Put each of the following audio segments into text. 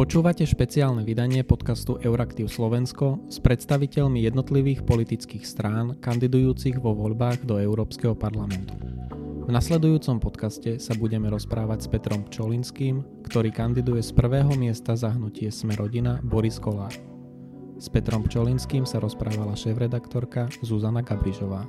Počúvate špeciálne vydanie podcastu Euraktiv Slovensko s predstaviteľmi jednotlivých politických strán kandidujúcich vo voľbách do Európskeho parlamentu. V nasledujúcom podcaste sa budeme rozprávať s Petrom Pčolinským, ktorý kandiduje z prvého miesta za hnutie Sme rodina Boris Kolár. S Petrom Pčolinským sa rozprávala šéf-redaktorka Zuzana Gabrižová.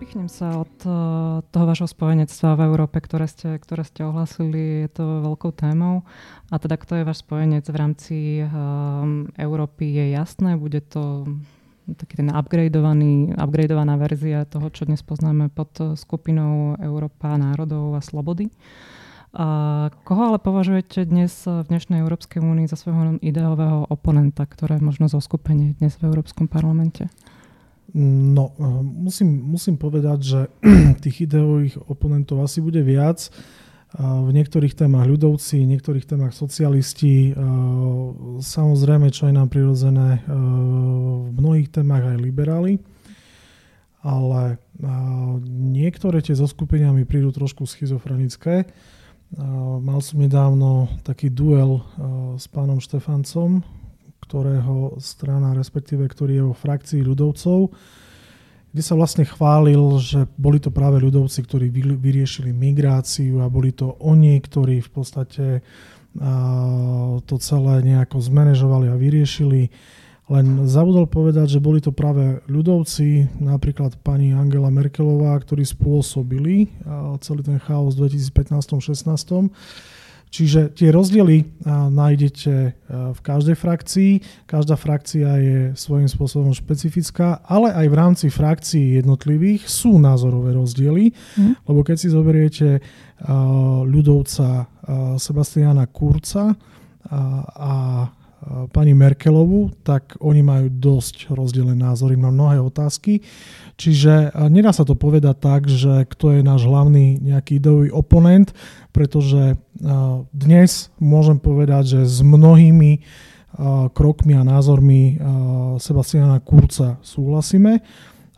Odpichnem sa od uh, toho vašho spojenectva v Európe, ktoré ste, ktoré ste ohlasili. Je to veľkou témou. A teda kto je váš spojenec v rámci um, Európy je jasné. Bude to taký ten upgradeovaný, upgradeovaná verzia toho, čo dnes poznáme pod skupinou Európa národov a slobody. A koho ale považujete dnes v dnešnej Európskej únii za svojho ideového oponenta, ktoré je možno zo skupenie dnes v Európskom parlamente? No, eh, musím, musím povedať, že tých ideových oponentov asi bude viac. Eh, v niektorých témach ľudovci, v niektorých témach socialisti, eh, samozrejme, čo je nám prirodzené, v mnohých témach aj liberáli. Ale niektoré tie zoskupenia mi prídu trošku schizofrenické. Mal som nedávno taký duel s pánom Štefancom, ktorého strana, respektíve ktorý je vo frakcii ľudovcov, kde sa vlastne chválil, že boli to práve ľudovci, ktorí vyriešili migráciu a boli to oni, ktorí v podstate to celé nejako zmanéžovali a vyriešili. Len zabudol povedať, že boli to práve ľudovci, napríklad pani Angela Merkelová, ktorí spôsobili celý ten chaos v 2015-16 Čiže tie rozdiely nájdete e, v každej frakcii. Každá frakcia je svojím spôsobom špecifická, ale aj v rámci frakcií jednotlivých sú názorové rozdiely, mm. lebo keď si zoberiete e, ľudovca e, Sebastiana Kurca a pani Merkelovu, tak oni majú dosť rozdelené názory na mnohé otázky. Čiže nedá sa to povedať tak, že kto je náš hlavný nejaký ideový oponent, pretože dnes môžem povedať, že s mnohými krokmi a názormi Sebastiana Kurca súhlasíme.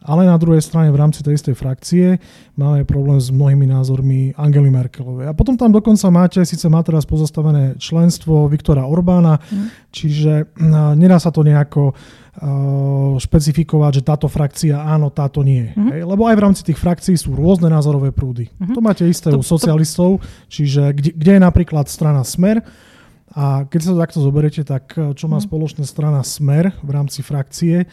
Ale na druhej strane v rámci tej istej frakcie máme problém s mnohými názormi Angely Merkelovej. A potom tam dokonca máte, síce má teraz pozastavené členstvo Viktora Orbána, mm. čiže nedá sa to nejako uh, špecifikovať, že táto frakcia áno, táto nie. Mm. Hej? Lebo aj v rámci tých frakcií sú rôzne názorové prúdy. Mm. To máte isté to, u socialistov, čiže kde, kde je napríklad strana Smer, a keď sa to takto zoberiete, tak eh, čo má mhm. spoločná strana Smer v rámci frakcie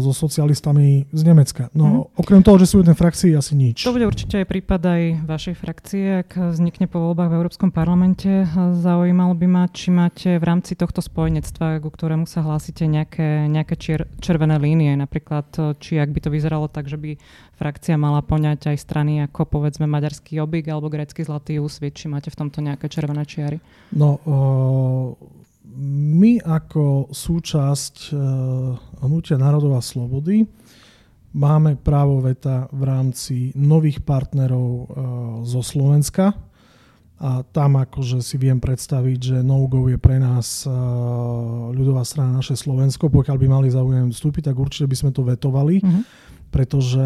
so socialistami z Nemecka? No mm. okrem toho, že sú jedné frakcie, asi nič. To bude určite aj prípad aj vašej frakcie, ak vznikne po voľbách v Európskom parlamente. Zaujímalo by ma, či máte v rámci tohto spojenectva, ku ktorému sa hlásite, nejaké, nejaké čier, červené línie. Napríklad, eh, či ak by to vyzeralo tak, že by frakcia mala poňať aj strany ako povedzme maďarský obik alebo grécky zlatý úsvit, či máte v tomto nejaké červené čiary? No, my ako súčasť e, Hnutia národov a slobody máme právo veta v rámci nových partnerov e, zo Slovenska a tam akože si viem predstaviť, že no-go je pre nás e, ľudová strana naše Slovensko. Pokiaľ by mali záujem vstúpiť, tak určite by sme to vetovali. Mm-hmm pretože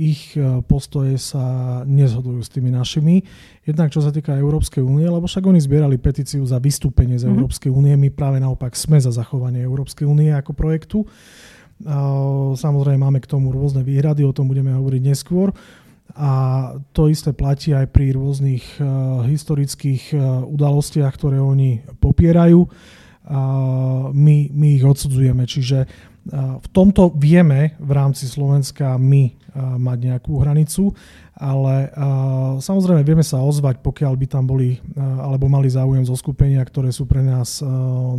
ich postoje sa nezhodujú s tými našimi. Jednak čo sa týka Európskej únie, lebo však oni zbierali petíciu za vystúpenie z mm-hmm. Európskej únie, my práve naopak sme za zachovanie Európskej únie ako projektu. Samozrejme máme k tomu rôzne výhrady, o tom budeme hovoriť neskôr. A to isté platí aj pri rôznych historických udalostiach, ktoré oni popierajú. My, my ich odsudzujeme. Čiže v tomto vieme v rámci Slovenska my mať nejakú hranicu, ale samozrejme vieme sa ozvať, pokiaľ by tam boli alebo mali záujem zo skupenia, ktoré sú pre nás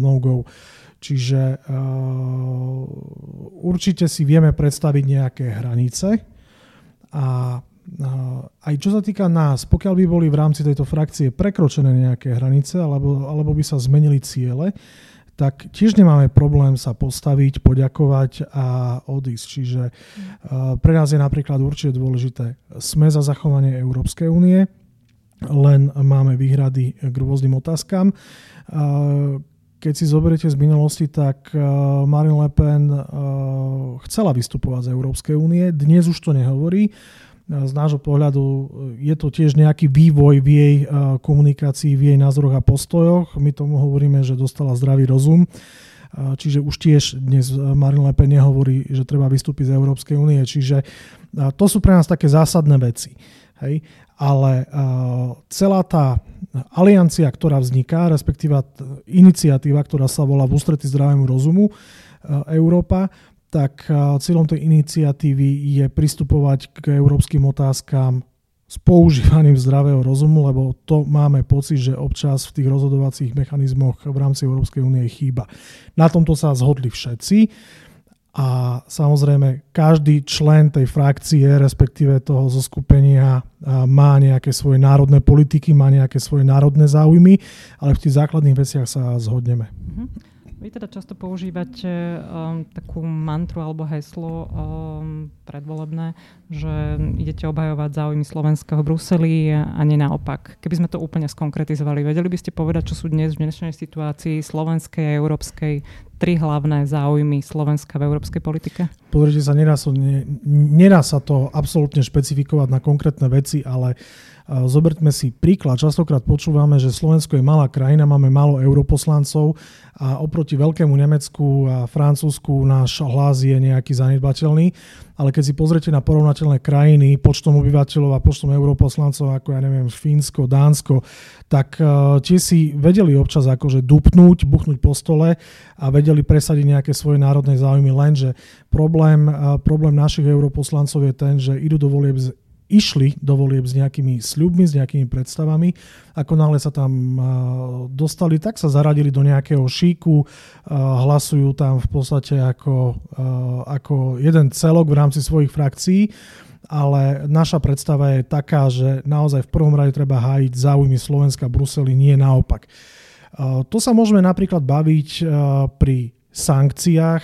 no-go. Čiže určite si vieme predstaviť nejaké hranice a aj čo sa týka nás, pokiaľ by boli v rámci tejto frakcie prekročené nejaké hranice alebo, alebo by sa zmenili ciele, tak tiež nemáme problém sa postaviť, poďakovať a odísť. Čiže uh, pre nás je napríklad určite dôležité, sme za zachovanie Európskej únie, len máme výhrady k rôznym otázkam. Uh, keď si zoberiete z minulosti, tak uh, Marine Le Pen chcela vystupovať z Európskej únie, dnes už to nehovorí. Z nášho pohľadu je to tiež nejaký vývoj v jej komunikácii, v jej názoroch a postojoch. My tomu hovoríme, že dostala zdravý rozum. Čiže už tiež dnes Marine Le Pen nehovorí, že treba vystúpiť z Európskej únie. Čiže to sú pre nás také zásadné veci. Hej? Ale celá tá aliancia, ktorá vzniká, respektíve iniciatíva, ktorá sa volá v ústretí zdravému rozumu Európa, tak cieľom tej iniciatívy je pristupovať k európskym otázkam s používaním zdravého rozumu, lebo to máme pocit, že občas v tých rozhodovacích mechanizmoch v rámci Európskej únie chýba. Na tomto sa zhodli všetci a samozrejme každý člen tej frakcie, respektíve toho zoskupenia má nejaké svoje národné politiky, má nejaké svoje národné záujmy, ale v tých základných veciach sa zhodneme. Mm-hmm. Vy teda často používate um, takú mantru alebo heslo um, predvolebné, že idete obhajovať záujmy slovenského Bruseli a nie naopak. Keby sme to úplne skonkretizovali, vedeli by ste povedať, čo sú dnes v dnešnej situácii slovenskej a európskej tri hlavné záujmy Slovenska v európskej politike? Pozrite sa, nedá, ne, nedá sa to absolútne špecifikovať na konkrétne veci, ale Zoberme si príklad. Častokrát počúvame, že Slovensko je malá krajina, máme málo europoslancov a oproti Veľkému Nemecku a Francúzsku náš hlas je nejaký zanedbateľný. Ale keď si pozriete na porovnateľné krajiny počtom obyvateľov a počtom europoslancov, ako ja neviem, Fínsko, Dánsko, tak uh, tie si vedeli občas akože dupnúť, buchnúť po stole a vedeli presadiť nejaké svoje národné záujmy, lenže problém, uh, problém našich europoslancov je ten, že idú do volieb išli do volieb s nejakými sľubmi, s nejakými predstavami. Ako náhle sa tam dostali, tak sa zaradili do nejakého šíku, hlasujú tam v podstate ako, ako jeden celok v rámci svojich frakcií ale naša predstava je taká, že naozaj v prvom rade treba hájiť záujmy Slovenska, Bruseli, nie naopak. To sa môžeme napríklad baviť pri sankciách,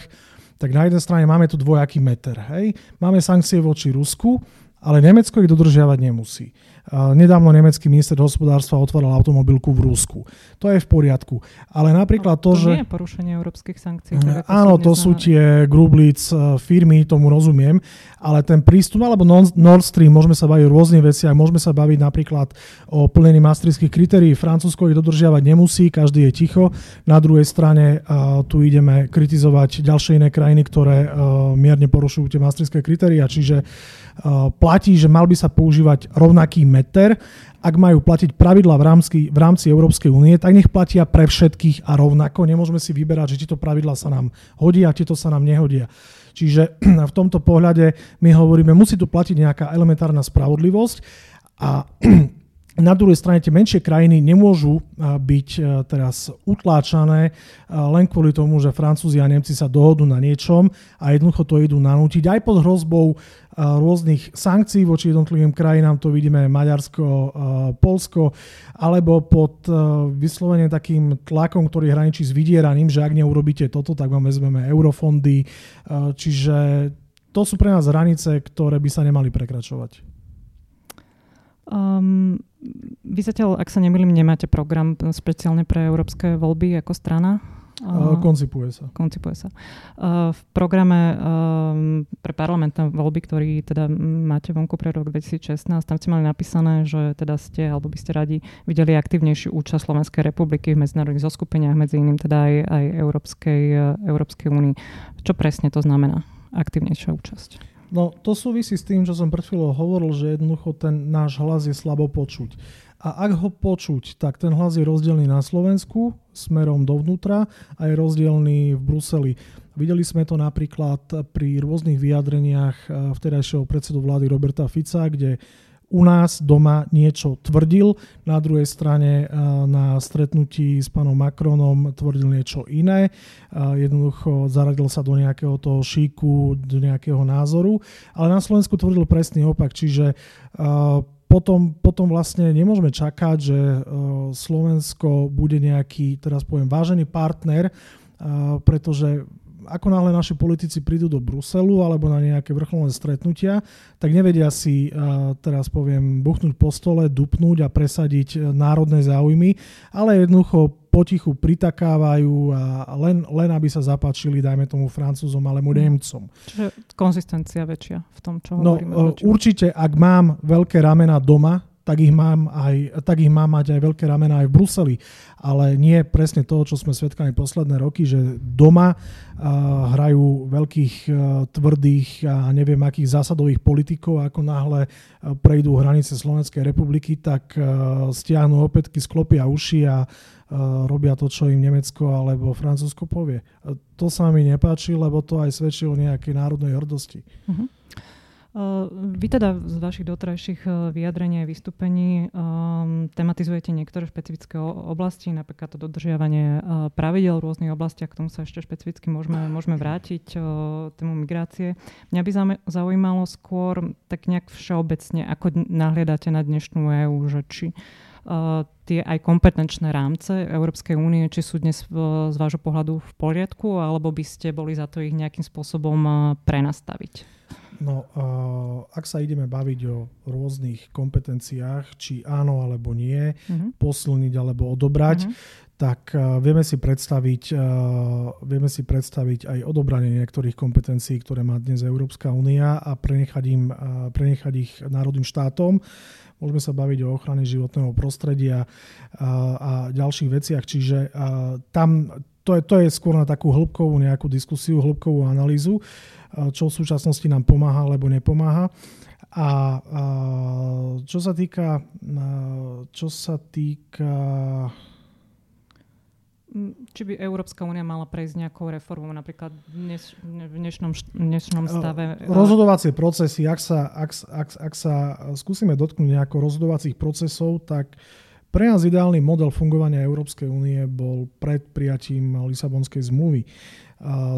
tak na jednej strane máme tu dvojaký meter. Hej? Máme sankcie voči Rusku, ale Nemecko ich dodržiavať nemusí. Nedávno nemecký minister hospodárstva otvoril automobilku v Rusku. To je v poriadku. Ale napríklad to, to že... nie je porušenie európskych sankcií. Tak áno, to sú tie Grublitz e, firmy, tomu rozumiem, ale ten prístup, alebo Nord Stream, môžeme sa baviť o rôznych veciach, môžeme sa baviť napríklad o plnení maastrichtských kritérií. Francúzsko ich dodržiavať nemusí, každý je ticho. Na druhej strane uh, tu ideme kritizovať ďalšie iné krajiny, ktoré uh, mierne porušujú tie maastrichtské kritéria, čiže uh, platí, že mal by sa používať rovnaký meter. Ak majú platiť pravidla v rámci, v rámci Európskej únie, tak nech platia pre všetkých a rovnako. Nemôžeme si vyberať, že tieto pravidla sa nám hodia a tieto sa nám nehodia. Čiže v tomto pohľade my hovoríme, musí tu platiť nejaká elementárna spravodlivosť a na druhej strane tie menšie krajiny nemôžu byť teraz utláčané len kvôli tomu, že Francúzi a Nemci sa dohodnú na niečom a jednoducho to idú nanútiť aj pod hrozbou rôznych sankcií voči jednotlivým krajinám, to vidíme Maďarsko, Polsko, alebo pod vyslovene takým tlakom, ktorý hraničí s vydieraním, že ak neurobíte toto, tak vám vezmeme eurofondy. Čiže to sú pre nás hranice, ktoré by sa nemali prekračovať. Um, vy zatiaľ, ak sa nemýlim, nemáte program špeciálne pre európske voľby ako strana? Uh, koncipuje sa. Koncipuje sa. Uh, v programe uh, pre parlamentné voľby, ktorý teda máte vonku pre rok 2016, tam ste mali napísané, že teda ste, alebo by ste radi videli aktívnejšiu účasť Slovenskej republiky v medzinárodných zoskupeniach, medzi iným teda aj, aj Európskej, Európskej únii. Čo presne to znamená, aktívnejšia účasť? No, to súvisí s tým, čo som pred chvíľou hovoril, že jednoducho ten náš hlas je slabo počuť. A ak ho počuť, tak ten hlas je rozdielný na Slovensku smerom dovnútra a je rozdielný v Bruseli. Videli sme to napríklad pri rôznych vyjadreniach eh, vtedajšieho predsedu vlády Roberta Fica, kde u nás doma niečo tvrdil, na druhej strane eh, na stretnutí s pánom Macronom tvrdil niečo iné. Eh, jednoducho zaradil sa do nejakého toho šíku, do nejakého názoru, ale na Slovensku tvrdil presný opak, čiže potom, potom vlastne nemôžeme čakať, že Slovensko bude nejaký, teraz poviem, vážený partner, pretože ako náhle naši politici prídu do Bruselu alebo na nejaké vrcholné stretnutia, tak nevedia si, e, teraz poviem, buchnúť po stole, dupnúť a presadiť národné záujmy, ale jednoducho potichu pritakávajú a len, len aby sa zapáčili, dajme tomu Francúzom alebo mhm. Nemcom. Čiže konzistencia väčšia v tom, čo no, hovoríme. Určite, ak mám veľké ramena doma, tak ich, mám aj, tak ich mám mať aj veľké ramena aj v Bruseli. Ale nie presne toho, čo sme svedkami posledné roky, že doma hrajú veľkých, tvrdých a neviem akých zásadových politikov, ako náhle prejdú hranice Slovenskej republiky, tak stiahnu opätky, sklopia uši a robia to, čo im Nemecko alebo Francúzsko povie. To sa mi nepáči, lebo to aj svedčí o nejakej národnej hrdosti. Uh-huh. Vy teda z vašich doterajších e, vyjadrení a vystúpení um, tematizujete niektoré špecifické oblasti, napríklad to dodržiavanie pravidel v rôznych oblastiach, k tomu sa ešte špecificky môžeme, môžeme vrátiť, uh, tému migrácie. Mňa by zaujímalo skôr tak nejak všeobecne, ako nahliadate na dnešnú EÚ, že či uh, tie aj kompetenčné rámce Európskej únie, či sú dnes uh, z vášho pohľadu v poriadku, alebo by ste boli za to ich nejakým spôsobom uh, prenastaviť? No, ak sa ideme baviť o rôznych kompetenciách, či áno alebo nie, uh-huh. posilniť alebo odobrať, uh-huh. tak vieme si predstaviť, vieme si predstaviť aj odobranie niektorých kompetencií, ktoré má dnes Európska únia a prenechať, im, prenechať ich národným štátom. Môžeme sa baviť o ochrane životného prostredia a, a ďalších veciach. Čiže tam to je, to je skôr na takú hĺbkovú nejakú diskusiu, hĺbkovú analýzu čo v súčasnosti nám pomáha alebo nepomáha. A, a čo sa týka, čo sa týka či by Európska únia mala prejsť nejakou reformou, napríklad dnes, v dnešnom, dnešnom stave? Rozhodovacie procesy, ak sa, ak, ak, ak sa skúsime dotknúť nejako rozhodovacích procesov, tak pre nás ideálny model fungovania Európskej únie bol pred prijatím Lisabonskej zmluvy.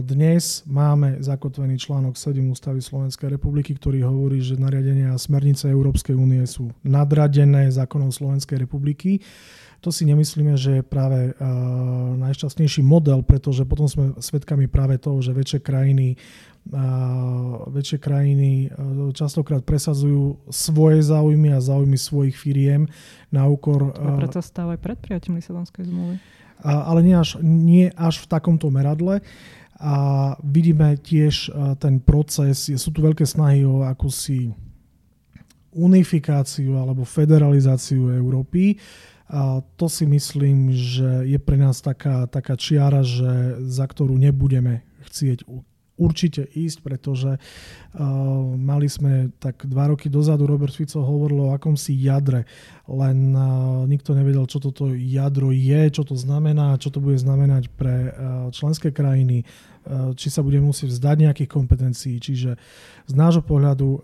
Dnes máme zakotvený článok 7 Ústavy Slovenskej republiky, ktorý hovorí, že nariadenia a smernice Európskej únie sú nadradené zákonom Slovenskej republiky. To si nemyslíme, že je práve uh, najšťastnejší model, pretože potom sme svedkami práve toho, že väčšie krajiny, uh, väčšie krajiny uh, častokrát presadzujú svoje záujmy a záujmy svojich firiem na úkor... To preto stáva aj pred prijatím Lisabonskej zmluvy ale nie až, nie až v takomto meradle. A vidíme tiež ten proces, sú tu veľké snahy o akúsi unifikáciu alebo federalizáciu Európy. A to si myslím, že je pre nás taká, taká čiara, že, za ktorú nebudeme chcieť určite ísť, pretože uh, mali sme tak dva roky dozadu, Robert Fico hovoril o akomsi jadre, len uh, nikto nevedel, čo toto jadro je, čo to znamená, čo to bude znamenať pre uh, členské krajiny, či sa bude musieť vzdať nejakých kompetencií. Čiže z nášho pohľadu uh,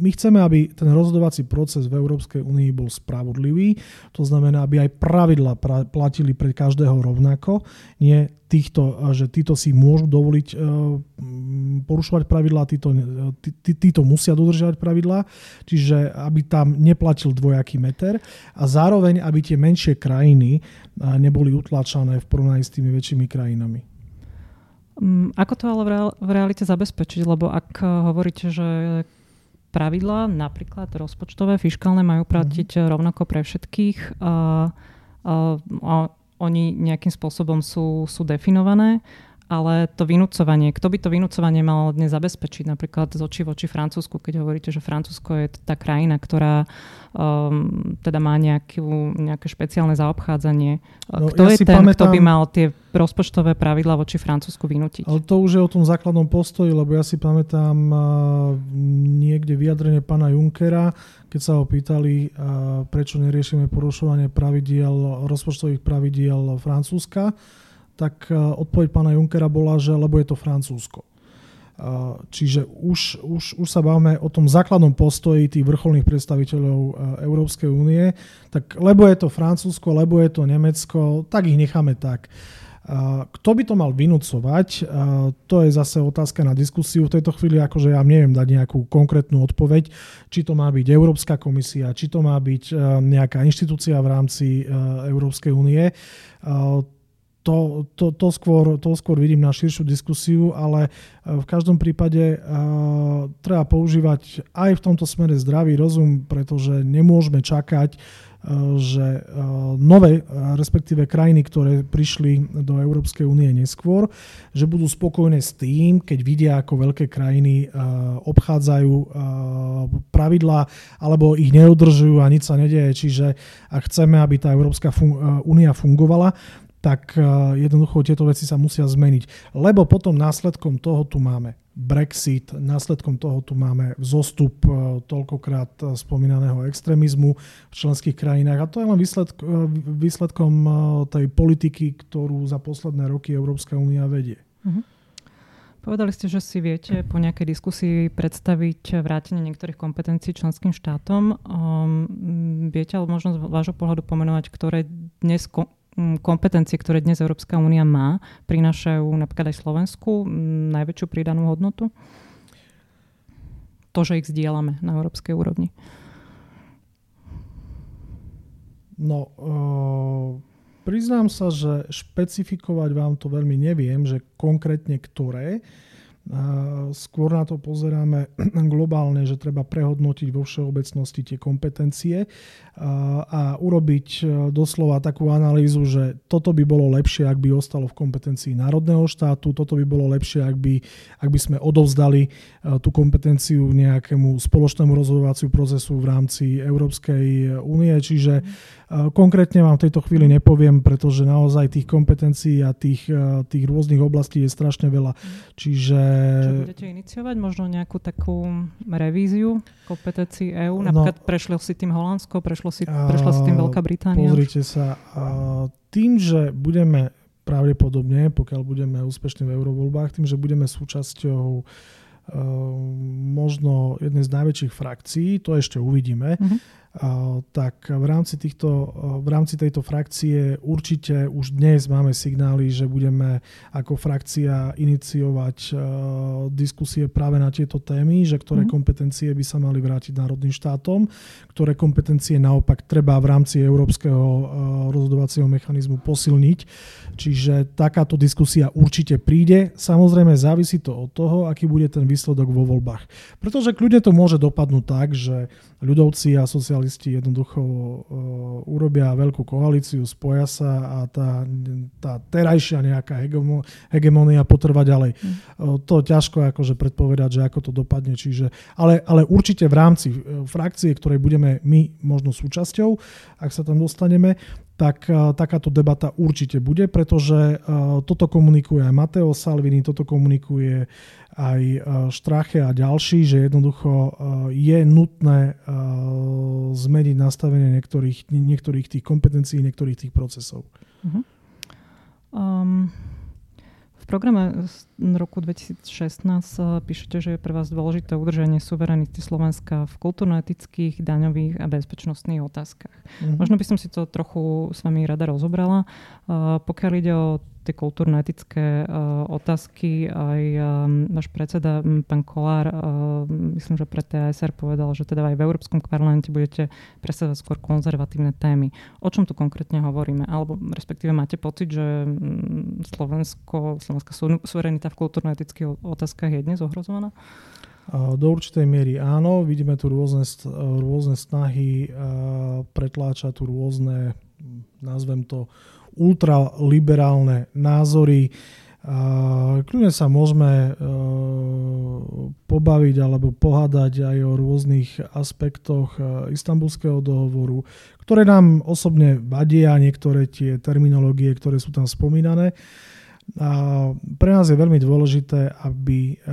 my chceme, aby ten rozhodovací proces v Európskej únii bol spravodlivý, to znamená, aby aj pravidla platili pre každého rovnako, nie týchto, že títo si môžu dovoliť e, porušovať pravidlá, títo, tí, tí, títo musia dodržiavať pravidlá, čiže aby tam neplatil dvojaký meter a zároveň, aby tie menšie krajiny neboli utlačané v porovnaní s tými väčšími krajinami. Mm, ako to ale v realite zabezpečiť? Lebo ak e, hovoríte, že pravidlá, napríklad rozpočtové, fiskálne, majú platiť mm. rovnako pre všetkých a, a, a oni nejakým spôsobom sú, sú definované, ale to vynúcovanie, kto by to vynúcovanie mal dnes zabezpečiť, napríklad z očí voči Francúzsku, keď hovoríte, že Francúzsko je tá krajina, ktorá um, teda má nejakú, nejaké špeciálne zaobchádzanie. No, kto ja je ten, pamätám, kto by mal tie rozpočtové pravidla voči Francúzsku vynútiť? Ale to už je o tom základnom postoji, lebo ja si pamätám uh, niekde vyjadrenie pána Junkera, keď sa ho pýtali, uh, prečo neriešime porušovanie pravidiel, rozpočtových pravidiel Francúzska tak e, odpoveď pána Junkera bola, že lebo je to Francúzsko. E, čiže už, už, už sa bavíme o tom základnom postoji tých vrcholných predstaviteľov e, Európskej únie, tak lebo je to Francúzsko, lebo je to Nemecko, tak ich necháme tak. Kto by to mal vynúcovať, to je zase otázka na diskusiu. V tejto chvíli akože ja neviem dať nejakú konkrétnu odpoveď, či to má byť Európska komisia, či to má byť nejaká inštitúcia v rámci Európskej únie to, to, to, skôr, to skôr vidím na širšiu diskusiu, ale e, v každom prípade uh, treba používať aj v tomto smere zdravý rozum, pretože nemôžeme čakať, že nové, respektíve krajiny, ktoré prišli do Európskej únie neskôr, že budú spokojné s tým, keď vidia, ako veľké krajiny obchádzajú pravidlá alebo ich neudržujú a nič sa nedieje. Čiže ak chceme, aby tá Európska únia fungovala, tak jednoducho tieto veci sa musia zmeniť. Lebo potom následkom toho tu máme Brexit, následkom toho tu máme vzostup e, toľkokrát e, spomínaného extrémizmu v členských krajinách a to je len výsledk, výsledkom tej politiky, ktorú za posledné roky Európska únia vedie. Uh-huh. Povedali ste, že si viete po nejakej diskusii predstaviť vrátenie niektorých kompetencií členským štátom. Um, viete ale možno z vášho pohľadu pomenovať, ktoré dnes ko- kompetencie, ktoré dnes Európska únia má, prinášajú napríklad aj Slovensku najväčšiu pridanú hodnotu? To, že ich zdieľame na európskej úrovni. No, uh, priznám sa, že špecifikovať vám to veľmi neviem, že konkrétne ktoré. Uh, Skôr na to pozeráme globálne, že treba prehodnotiť vo všeobecnosti tie kompetencie a urobiť e, doslova takú analýzu, že toto by bolo lepšie, ak by ostalo v kompetencii národného štátu, toto by bolo lepšie, ak by, ak by sme odovzdali tú kompetenciu nejakému spoločnému rozhodovaciu procesu v rámci Európskej únie. Čiže Konkrétne vám v tejto chvíli nepoviem, pretože naozaj tých kompetencií a tých, tých rôznych oblastí je strašne veľa. Čiže... Čo budete iniciovať? Možno nejakú takú revíziu kompetencií EÚ? No. Napríklad no, prešlo si tým Holandsko, prešlo si, prešlo si tým Veľká Británia? Pozrite sa, tým, že budeme pravdepodobne, pokiaľ budeme úspešní v eurovoľbách, tým, že budeme súčasťou možno jednej z najväčších frakcií, to ešte uvidíme, uh-huh tak v rámci, týchto, v rámci tejto frakcie určite už dnes máme signály, že budeme ako frakcia iniciovať diskusie práve na tieto témy, že ktoré mm. kompetencie by sa mali vrátiť národným štátom, ktoré kompetencie naopak treba v rámci európskeho rozhodovacieho mechanizmu posilniť. Čiže takáto diskusia určite príde. Samozrejme závisí to od toho, aký bude ten výsledok vo voľbách. Pretože kľudne to môže dopadnúť tak, že ľudovci a socialisti jednoducho uh, urobia veľkú koalíciu, spoja sa a tá, tá terajšia nejaká hegemo, hegemonia potrvá ďalej. Mm. Uh, to ťažko akože predpovedať, že ako to dopadne. Čiže, ale, ale určite v rámci uh, frakcie, ktorej budeme my možno súčasťou, ak sa tam dostaneme, tak uh, takáto debata určite bude, pretože uh, toto komunikuje aj Mateo Salvini, toto komunikuje aj e, Štrache a ďalší, že jednoducho e, je nutné e, zmeniť nastavenie niektorých, niektorých tých kompetencií, niektorých tých procesov. Uh-huh. Um, v programe roku 2016 píšete, že je pre vás dôležité udržanie suverenity Slovenska v kultúrno-etických, daňových a bezpečnostných otázkach. Uh-huh. Možno by som si to trochu s vami rada rozobrala. Uh, pokiaľ ide o tie kultúrno-etické uh, otázky. Aj um, váš predseda, pán Kolár, uh, myslím, že pre TSR povedal, že teda aj v Európskom parlamente budete presadzovať skôr konzervatívne témy. O čom tu konkrétne hovoríme? Alebo respektíve máte pocit, že Slovensko, slovenská suverenita v kultúrno-etických otázkach je dnes ohrozovaná? Do určitej miery áno, vidíme tu rôzne, rôzne snahy pretláčať tu rôzne, nazvem to, ultraliberálne názory. Kľudne sa môžeme e, pobaviť alebo pohádať aj o rôznych aspektoch e, istambulského dohovoru, ktoré nám osobne vadia, niektoré tie terminológie, ktoré sú tam spomínané. A pre nás je veľmi dôležité, aby e,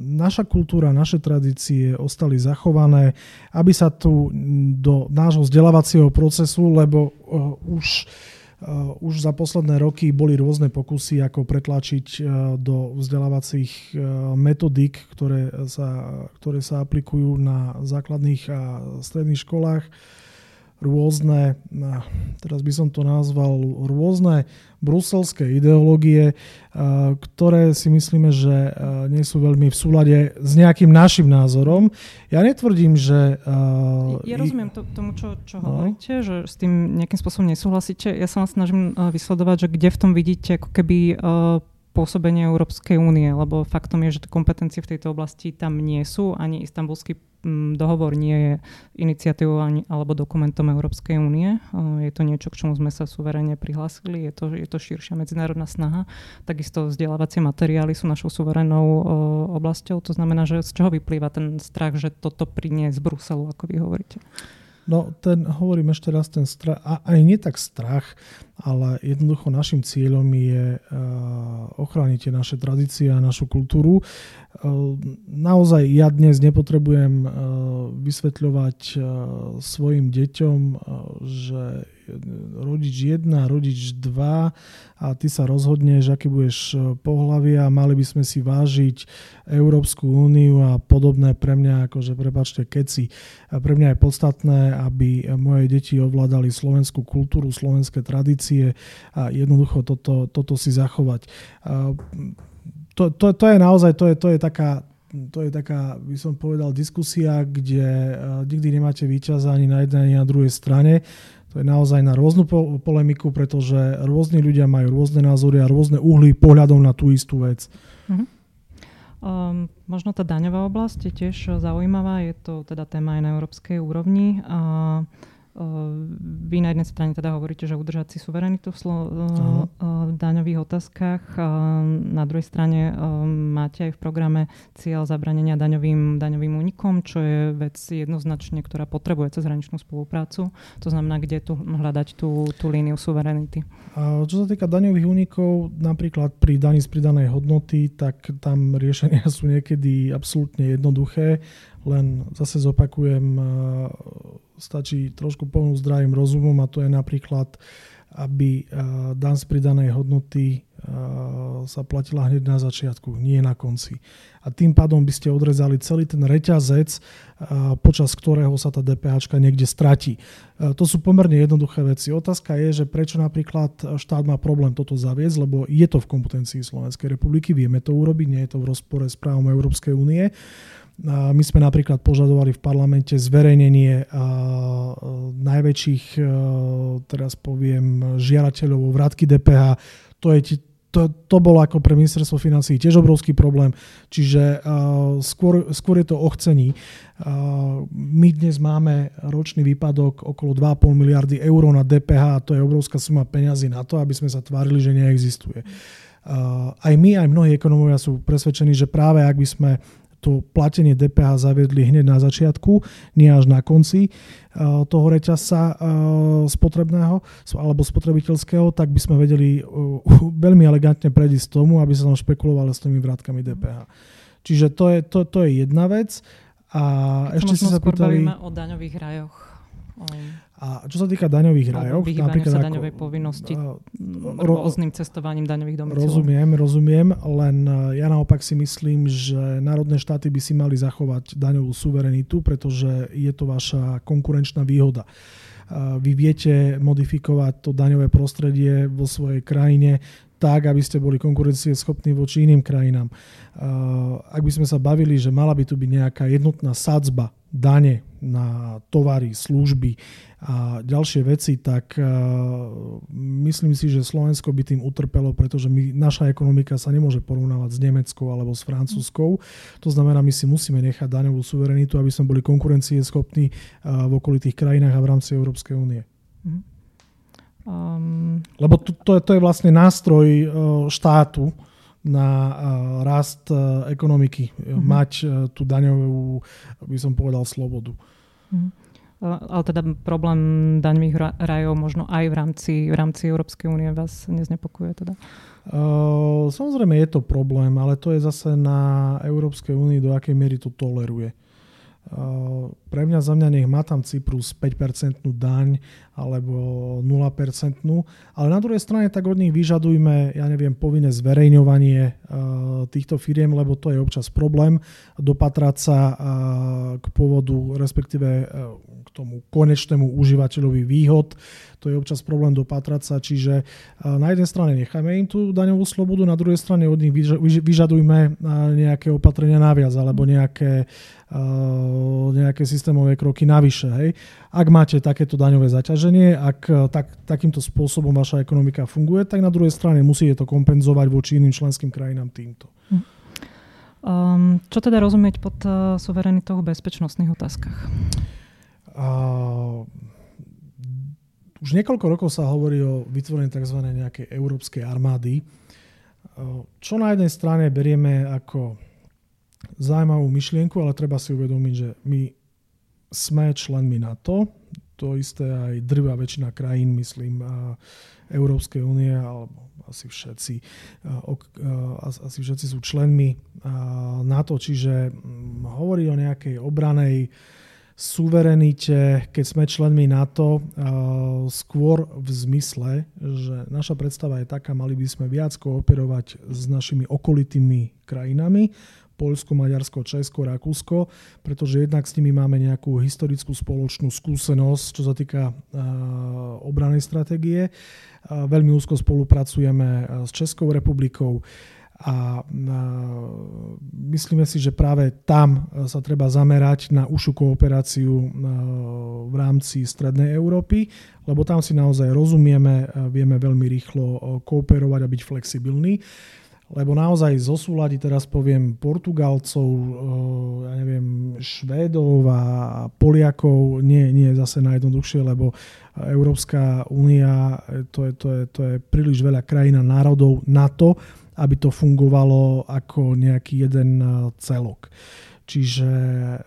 naša kultúra, naše tradície ostali zachované, aby sa tu do nášho vzdelávacieho procesu, lebo už už za posledné roky boli rôzne pokusy, ako pretlačiť uh, do vzdelávacích uh, metodík, ktoré sa, ktoré sa aplikujú na základných a stredných školách rôzne, teraz by som to nazval, rôzne bruselské ideológie, ktoré si myslíme, že nie sú veľmi v súlade s nejakým našim názorom. Ja netvrdím, že... Ja rozumiem to, tomu, čo, čo no. hovoríte, že s tým nejakým spôsobom nesúhlasíte. Ja sa vám snažím vysledovať, že kde v tom vidíte ako keby pôsobenie Európskej únie, lebo faktom je, že kompetencie v tejto oblasti tam nie sú, ani istambulský dohovor nie je iniciatívou ani, alebo dokumentom Európskej únie. Je to niečo, k čomu sme sa suverene prihlásili. Je to, je to širšia medzinárodná snaha. Takisto vzdelávacie materiály sú našou suverenou oblasťou. To znamená, že z čoho vyplýva ten strach, že toto príde z Bruselu, ako vy hovoríte? No, ten, hovorím ešte raz, ten strach, a aj nie tak strach, ale jednoducho našim cieľom je uh, ochrániť tie naše tradície a našu kultúru. Uh, naozaj ja dnes nepotrebujem uh, vysvetľovať svojim deťom, že rodič 1, rodič 2 a ty sa rozhodneš, aký budeš e, pohľavia, mali by sme si vážiť Európsku úniu a podobné pre mňa, akože prepačte, keci. Pre mňa je podstatné, aby moje deti ovládali slovenskú kultúru, slovenské tradície a jednoducho toto, toto si zachovať. To, to, to je naozaj, to je, to je taká, to je taká, by som povedal, diskusia, kde e, nikdy nemáte víťaza ani na jednej, ani na druhej strane. To je naozaj na rôznu po- polemiku, pretože rôzni ľudia majú rôzne názory a rôzne uhly pohľadom na tú istú vec. Uh-huh. Um, možno tá daňová oblasť je tiež zaujímavá, je to teda téma aj na európskej úrovni. Uh, vy na jednej strane teda hovoríte, že udržať si suverenitu v, slo- v daňových otázkach. Na druhej strane máte aj v programe cieľ zabranenia daňovým, daňovým únikom, čo je vec jednoznačne, ktorá potrebuje cezhraničnú spoluprácu. To znamená, kde tu hľadať tú, tú líniu suverenity. A čo sa týka daňových únikov, napríklad pri daní z pridanej hodnoty, tak tam riešenia sú niekedy absolútne jednoduché. Len zase zopakujem, stačí trošku pomôcť zdravým rozumom a to je napríklad, aby dan z pridanej hodnoty sa platila hneď na začiatku, nie na konci. A tým pádom by ste odrezali celý ten reťazec, počas ktorého sa tá DPH niekde stratí. To sú pomerne jednoduché veci. Otázka je, že prečo napríklad štát má problém toto zaviesť, lebo je to v kompetencii Slovenskej republiky, vieme to urobiť, nie je to v rozpore s právom Európskej únie. My sme napríklad požadovali v parlamente zverejnenie najväčších, teraz poviem, žiarateľov o vrátky DPH. To, je, to, to bolo ako pre ministerstvo financí tiež obrovský problém, čiže skôr, skôr je to ochcení. My dnes máme ročný výpadok okolo 2,5 miliardy eur na DPH a to je obrovská suma peňazí na to, aby sme sa tvárili, že neexistuje. Aj my, aj mnohí ekonomovia sú presvedčení, že práve ak by sme to platenie DPH zaviedli hneď na začiatku, nie až na konci eh, toho reťazca eh, spotrebného alebo spotrebiteľského, tak by sme vedeli eh, veľmi elegantne prejsť tomu, aby sa tam špekulovalo s tými vrátkami DPH. Čiže to je, to, to je jedna vec. A Keď ešte si sa pýtali... o daňových rajoch. A čo sa týka daňových rajov, napríklad sa daňovej povinnosti uh, rôznym cestovaním daňových domicilov. Rozumiem, rozumiem, len e, ja naopak si myslím, že národné štáty by si mali zachovať daňovú suverenitu, pretože je to vaša konkurenčná výhoda. Uh, vy viete modifikovať to daňové prostredie vo svojej krajine tak, aby ste boli konkurencieschopní voči iným krajinám. Uh, ak by sme sa bavili, že mala by tu byť nejaká jednotná sadzba dane na tovary, služby a ďalšie veci, tak uh, myslím si, že Slovensko by tým utrpelo, pretože my, naša ekonomika sa nemôže porovnávať s Nemeckou alebo s francúzskou. To znamená, my si musíme nechať daňovú suverenitu, aby sme boli konkurencieschopní uh, v okolitých krajinách a v rámci Európskej únie. Um... Lebo to, to, to je vlastne nástroj uh, štátu, na rast ekonomiky, mm-hmm. mať tú daňovú, by som povedal, slobodu. Mm-hmm. Ale teda problém daňových rajov možno aj v rámci, v rámci Európskej únie vás neznepokuje teda? Uh, samozrejme je to problém, ale to je zase na Európskej únii, do akej miery to toleruje. Uh, pre mňa za mňa nech má tam Cyprus 5% daň alebo 0%, ale na druhej strane tak od nich vyžadujme, ja neviem, povinné zverejňovanie uh, týchto firiem, lebo to je občas problém dopatrať sa uh, k pôvodu, respektíve uh, k tomu konečnému užívateľovi výhod. To je občas problém dopatrať sa, čiže na jednej strane nechajme im tú daňovú slobodu, na druhej strane od nich vyžadujme nejaké opatrenia naviac alebo nejaké, nejaké systémové kroky navyše. Hej. Ak máte takéto daňové zaťaženie, ak eh, tak, takýmto spôsobom vaša ekonomika funguje, tak na druhej strane musíte to kompenzovať voči iným členským krajinám týmto. Um, čo teda rozumieť pod uh, suverenitou v bezpečnostných otázkach? Uh, už niekoľko rokov sa hovorí o vytvorení tzv. nejakej európskej armády, čo na jednej strane berieme ako zaujímavú myšlienku, ale treba si uvedomiť, že my sme členmi NATO, to isté aj drvá väčšina krajín, myslím, Európskej únie, alebo asi všetci, asi všetci sú členmi NATO, čiže mm, hovorí o nejakej obranej suverenite, keď sme členmi NATO, skôr v zmysle, že naša predstava je taká, mali by sme viac kooperovať s našimi okolitými krajinami, Poľsko, Maďarsko, Česko, Rakúsko, pretože jednak s nimi máme nejakú historickú spoločnú skúsenosť, čo sa týka obranej stratégie. Veľmi úzko spolupracujeme s Českou republikou a myslíme si, že práve tam sa treba zamerať na ušu kooperáciu v rámci Strednej Európy, lebo tam si naozaj rozumieme, vieme veľmi rýchlo kooperovať a byť flexibilní lebo naozaj zosúľadi teraz poviem Portugalcov, ja neviem, Švédov a Poliakov nie, nie je zase najjednoduchšie, lebo Európska únia, to je, to, je, to je príliš veľa krajín a národov na to, aby to fungovalo ako nejaký jeden e, celok. Čiže e,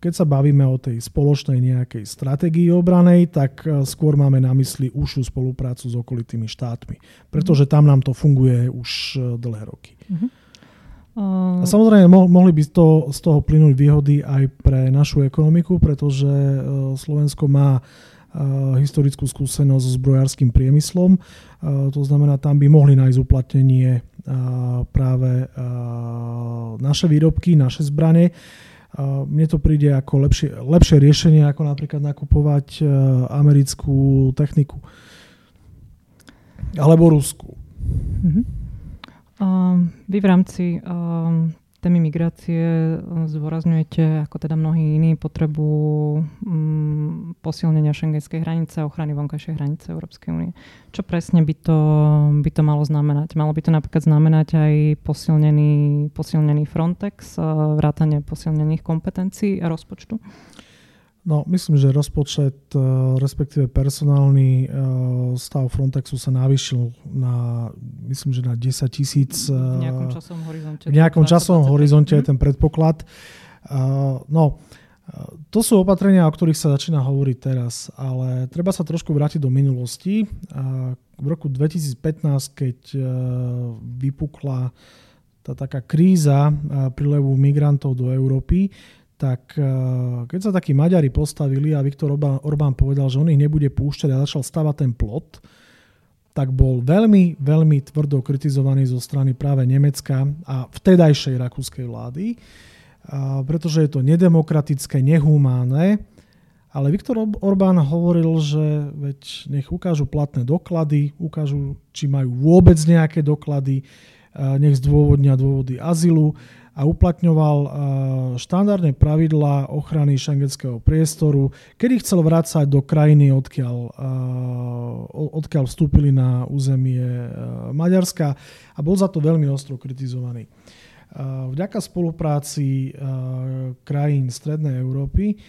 keď sa bavíme o tej spoločnej nejakej stratégii obranej, tak e, skôr máme na mysli užšiu spoluprácu s okolitými štátmi. Pretože tam nám to funguje už dlhé roky. Uh-huh. A samozrejme, mohli by to, z toho plynúť výhody aj pre našu ekonomiku, pretože Slovensko má historickú skúsenosť so zbrojárským priemyslom. To znamená, tam by mohli nájsť uplatnenie práve naše výrobky, naše zbranie. Mne to príde ako lepšie, lepšie riešenie, ako napríklad nakupovať americkú techniku. Alebo Rusku. Uh-huh. Uh, vy v rámci uh, témy migrácie eh, zdôrazňujete, ako teda mnohí iní, potrebu mm, posilnenia šengenskej hranice a ochrany vonkajšej hranice Európskej únie. Čo presne by to, by to malo znamenať? Malo by to napríklad znamenať aj posilnený, posilnený Frontex, vrátanie posilnených kompetencií a rozpočtu? No, myslím, že rozpočet, e, respektíve personálny e, stav Frontexu sa navýšil na, myslím, že na 10 tisíc. V nejakom časovom horizonte. V nejakom časovom horizonte je ten predpoklad. No, to sú opatrenia, o ktorých sa začína hovoriť teraz, ale treba sa trošku vrátiť do minulosti. V roku 2015, keď e, vypukla tá taká kríza prílevu migrantov do Európy, tak eh, keď sa takí Maďari postavili a Viktor Orbán, povedal, že on ich nebude púšťať a začal stavať ten plot, tak bol veľmi, veľmi tvrdo kritizovaný zo strany práve Nemecka a vtedajšej rakúskej vlády, pretože je to nedemokratické, nehumánne. Ale Viktor Orbán hovoril, že veď nech ukážu platné doklady, ukážu, či majú vôbec nejaké doklady, nech zdôvodnia dôvody azylu a uplatňoval eh, štandardné pravidlá ochrany šengenského priestoru, kedy chcel vrácať do krajiny, odkiaľ, eh, odkiaľ vstúpili na územie eh, Maďarska a bol za to veľmi ostro kritizovaný. Vďaka spolupráci krajín Strednej Európy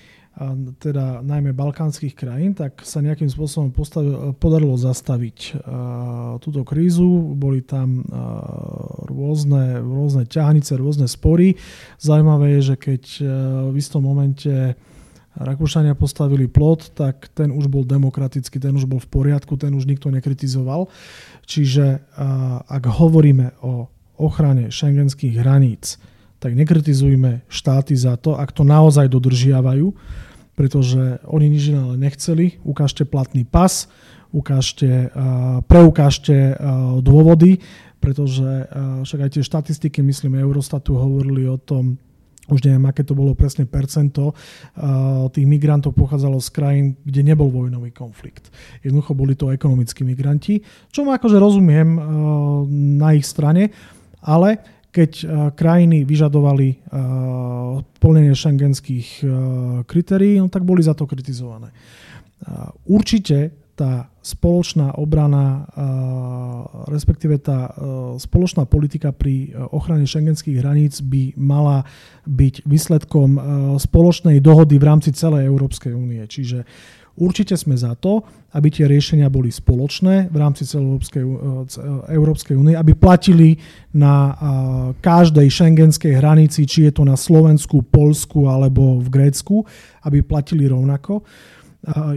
teda najmä balkánskych krajín, tak sa nejakým spôsobom postavil, podarilo zastaviť túto krízu. Boli tam rôzne, rôzne ťahnice, rôzne spory. Zaujímavé je, že keď v istom momente Rakúšania postavili plot, tak ten už bol demokratický, ten už bol v poriadku, ten už nikto nekritizoval. Čiže ak hovoríme o ochrane šengenských hraníc, tak nekritizujme štáty za to, ak to naozaj dodržiavajú, pretože oni nič ale nechceli. Ukážte platný pas, ukážte, preukážte dôvody, pretože však aj tie štatistiky, myslím, Eurostatu hovorili o tom, už neviem, aké to bolo presne percento tých migrantov pochádzalo z krajín, kde nebol vojnový konflikt. Jednoducho boli to ekonomickí migranti, čo akože rozumiem na ich strane, ale keď eh, krajiny vyžadovali eh, plnenie šengenských eh, kritérií, no tak boli za to kritizované. Určite tá spoločná obrana, respektíve tá spoločná politika pri ochrane šengenských hraníc by mala byť výsledkom spoločnej dohody v rámci celej Európskej únie. Čiže Určite sme za to, aby tie riešenia boli spoločné v rámci celej Európskej únie, aby platili na každej šengenskej hranici, či je to na Slovensku, Polsku alebo v Grécku, aby platili rovnako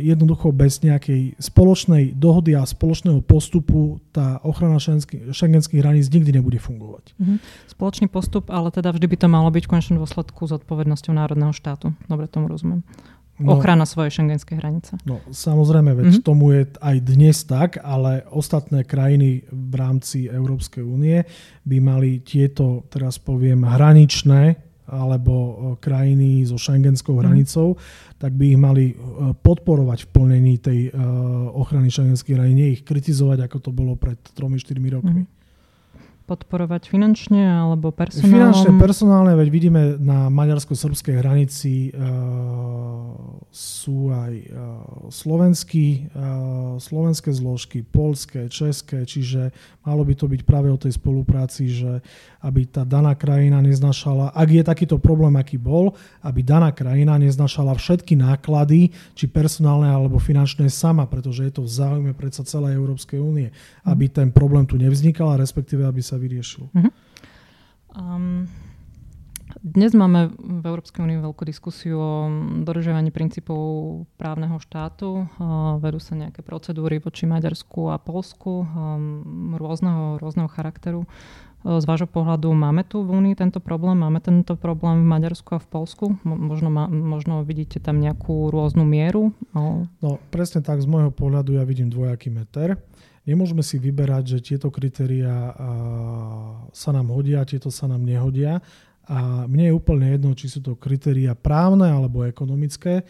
jednoducho bez nejakej spoločnej dohody a spoločného postupu tá ochrana šengenských hraníc nikdy nebude fungovať. Mhm. Spoločný postup, ale teda vždy by to malo byť v konečnom dôsledku s odpovednosťou národného štátu. Dobre tomu rozumiem. No, Ochrana svojej šengenskej hranice. No samozrejme, veď mm-hmm. tomu je aj dnes tak, ale ostatné krajiny v rámci Európskej únie by mali tieto, teraz poviem, hraničné alebo e, krajiny so šengenskou mhm. hranicou, mm. tak by ich mali e, podporovať v plnení tej e, ochrany šengenskej hranice, nie ich kritizovať, ako to bolo pred 3-4 rokmi. Mm podporovať finančne alebo personálne? Finančne, personálne, veď vidíme na maďarsko-srbskej hranici uh, sú aj uh, slovenský, uh, slovenské zložky, polské, české, čiže malo by to byť práve o tej spolupráci, že aby tá daná krajina neznašala, ak je takýto problém, aký bol, aby daná krajina neznašala všetky náklady, či personálne alebo finančné sama, pretože je to v záujme predsa celej Európskej únie, aby ten problém tu nevznikal a respektíve aby sa vyriešil. Um, dnes máme v Európskej únii veľkú diskusiu o dodržiavaní princípov právneho štátu. Vedú sa nejaké procedúry voči Maďarsku a Polsku rôzneho, rôzneho charakteru. Z vášho pohľadu máme tu v Únii tento problém? Máme tento problém v Maďarsku a v Polsku? Možno, možno vidíte tam nejakú rôznu mieru? No. no presne tak, z môjho pohľadu ja vidím dvojaký meter. Nemôžeme si vyberať, že tieto kritéria sa nám hodia, tieto sa nám nehodia. A mne je úplne jedno, či sú to kritéria právne alebo ekonomické,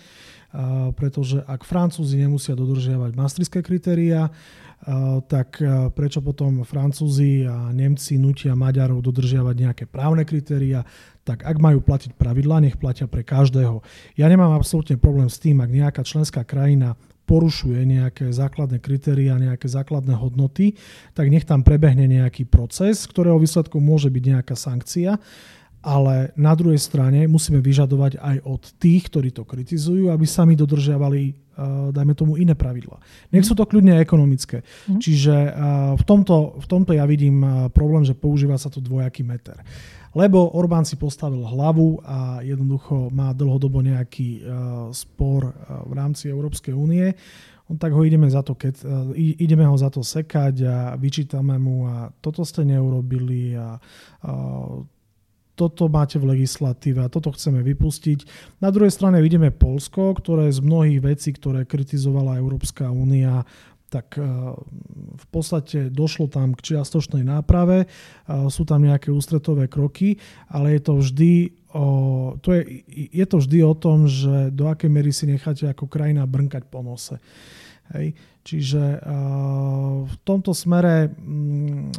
pretože ak Francúzi nemusia dodržiavať maastrichtské kritéria, tak prečo potom Francúzi a Nemci nutia Maďarov dodržiavať nejaké právne kritéria, tak ak majú platiť pravidlá, nech platia pre každého. Ja nemám absolútne problém s tým, ak nejaká členská krajina porušuje nejaké základné kritéria, nejaké základné hodnoty, tak nech tam prebehne nejaký proces, ktorého výsledkom môže byť nejaká sankcia ale na druhej strane musíme vyžadovať aj od tých, ktorí to kritizujú, aby sami dodržiavali, uh, dajme tomu, iné pravidla. Nech sú to kľudne ekonomické. Mm. Čiže uh, v, tomto, v tomto ja vidím uh, problém, že používa sa tu dvojaký meter. Lebo Orbán si postavil hlavu a jednoducho má dlhodobo nejaký spor v rámci Európskej únie on tak ho ideme za to, keď, ideme ho za to sekať a vyčítame mu a toto ste neurobili a, a toto máte v legislatíve a toto chceme vypustiť. Na druhej strane vidíme Polsko, ktoré z mnohých vecí, ktoré kritizovala Európska únia, tak e, v podstate došlo tam k čiastočnej náprave, e, sú tam nejaké ústretové kroky, ale je to vždy o, to je, je to vždy o tom, že do akej miery si necháte ako krajina brnkať po nose. Hej. Čiže uh, v tomto smere um,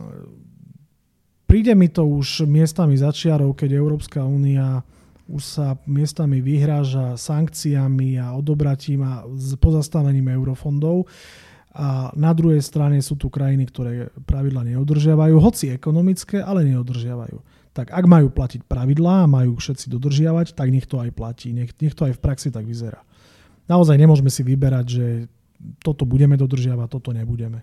príde mi to už miestami začiarov, keď Európska únia už sa miestami vyhráža sankciami a odobratím a pozastavením eurofondov. A na druhej strane sú tu krajiny, ktoré pravidla neodržiavajú, hoci ekonomické, ale neodržiavajú. Tak ak majú platiť pravidlá a majú všetci dodržiavať, tak nech to aj platí, nech, nech to aj v praxi tak vyzerá. Naozaj nemôžeme si vyberať, že toto budeme dodržiavať, toto nebudeme.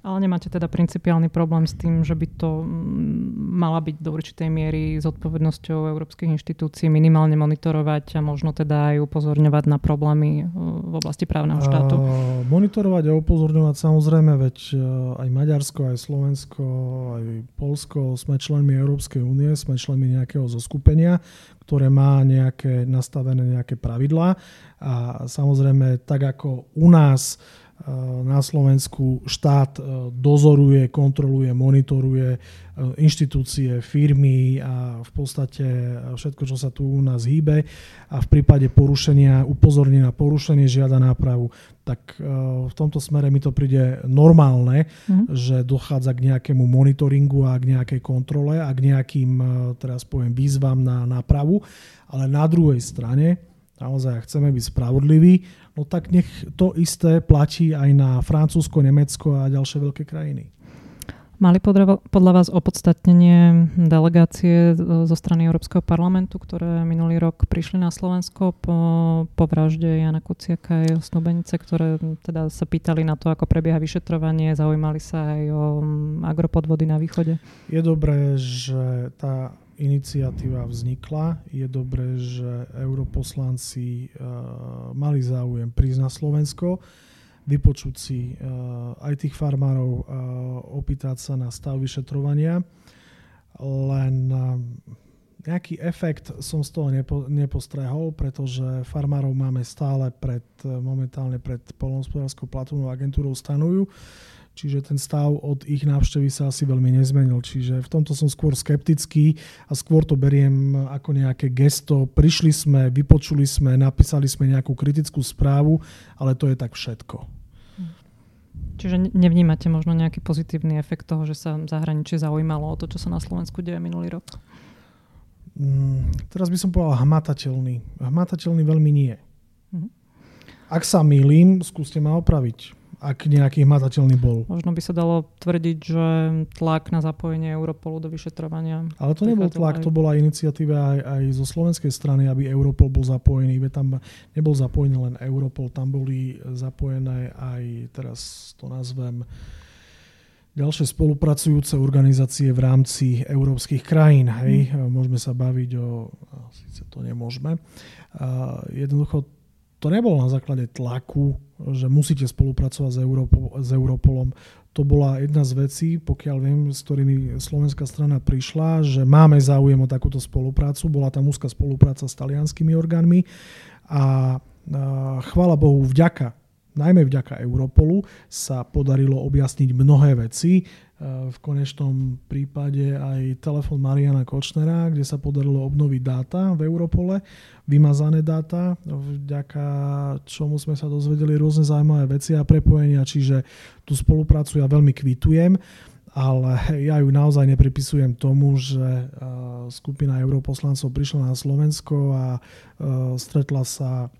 Ale nemáte teda principiálny problém s tým, že by to mm, mala byť do určitej miery s odpovednosťou európskych inštitúcií minimálne monitorovať a možno teda aj upozorňovať na problémy e, v oblasti právneho štátu? Uh, monitorovať a upozorňovať samozrejme, veď e, aj Maďarsko, aj Slovensko, aj Polsko sme členmi Európskej únie, sme členmi nejakého zoskupenia, ktoré má nejaké nastavené nejaké pravidlá a samozrejme tak ako u nás na Slovensku štát e, dozoruje, kontroluje, monitoruje e, inštitúcie, firmy a v podstate všetko, čo sa tu u nás hýbe. A v prípade porušenia, upozorní na porušenie, žiada nápravu, tak v tomto smere mi to príde normálne, mm. že dochádza k nejakému monitoringu a k nejakej kontrole a k nejakým, teraz poviem, výzvam na nápravu, ale na druhej strane naozaj chceme byť spravodliví, no tak nech to isté platí aj na Francúzsko, Nemecko a ďalšie veľké krajiny. Mali podľa vás opodstatnenie delegácie zo strany Európskeho parlamentu, ktoré minulý rok prišli na Slovensko po, po vražde Jana Kuciaka a jeho snubenice, ktoré teda sa pýtali na to, ako prebieha vyšetrovanie, zaujímali sa aj o agropodvody na východe? Je dobré, že tá iniciatíva vznikla. Je dobré, že europoslanci uh, mali záujem prísť na Slovensko vypočuť si uh, aj tých farmárov, uh, opýtať sa na stav vyšetrovania. Len nejaký efekt som z toho nepo, nepostrehol, pretože farmárov máme stále pred, momentálne pred polnohospodárskou platobnou agentúrou stanujú, čiže ten stav od ich návštevy sa asi veľmi nezmenil. Čiže v tomto som skôr skeptický a skôr to beriem ako nejaké gesto. Prišli sme, vypočuli sme, napísali sme nejakú kritickú správu, ale to je tak všetko. Čiže nevnímate možno nejaký pozitívny efekt toho, že sa zahraničie zaujímalo o to, čo sa na Slovensku deje minulý rok? Mm, teraz by som povedal hmatateľný. Hmatateľný veľmi nie. Mm-hmm. Ak sa milím, skúste ma opraviť ak nejaký hmatateľný bol. Možno by sa dalo tvrdiť, že tlak na zapojenie Europolu do vyšetrovania. Ale to nebol tlak, aj... to bola iniciatíva aj, aj zo slovenskej strany, aby Europol bol zapojený. Veď tam nebol zapojený len Europol, tam boli zapojené aj, teraz to nazvem, ďalšie spolupracujúce organizácie v rámci európskych krajín. Hej? Hmm. Môžeme sa baviť o... Sice to nemôžeme. Uh, jednoducho to nebolo na základe tlaku, že musíte spolupracovať s, Európo, s Europolom. To bola jedna z vecí, pokiaľ viem, s ktorými slovenská strana prišla, že máme záujem o takúto spoluprácu. Bola tam úzka spolupráca s talianskými orgánmi a chvála Bohu, vďaka najmä vďaka Europolu sa podarilo objasniť mnohé veci. E, v konečnom prípade aj telefon Mariana Kočnera, kde sa podarilo obnoviť dáta v Europole, vymazané dáta, vďaka čomu sme sa dozvedeli rôzne zaujímavé veci a prepojenia, čiže tú spoluprácu ja veľmi kvitujem ale ja ju naozaj nepripisujem tomu, že e, skupina europoslancov prišla na Slovensko a e, stretla sa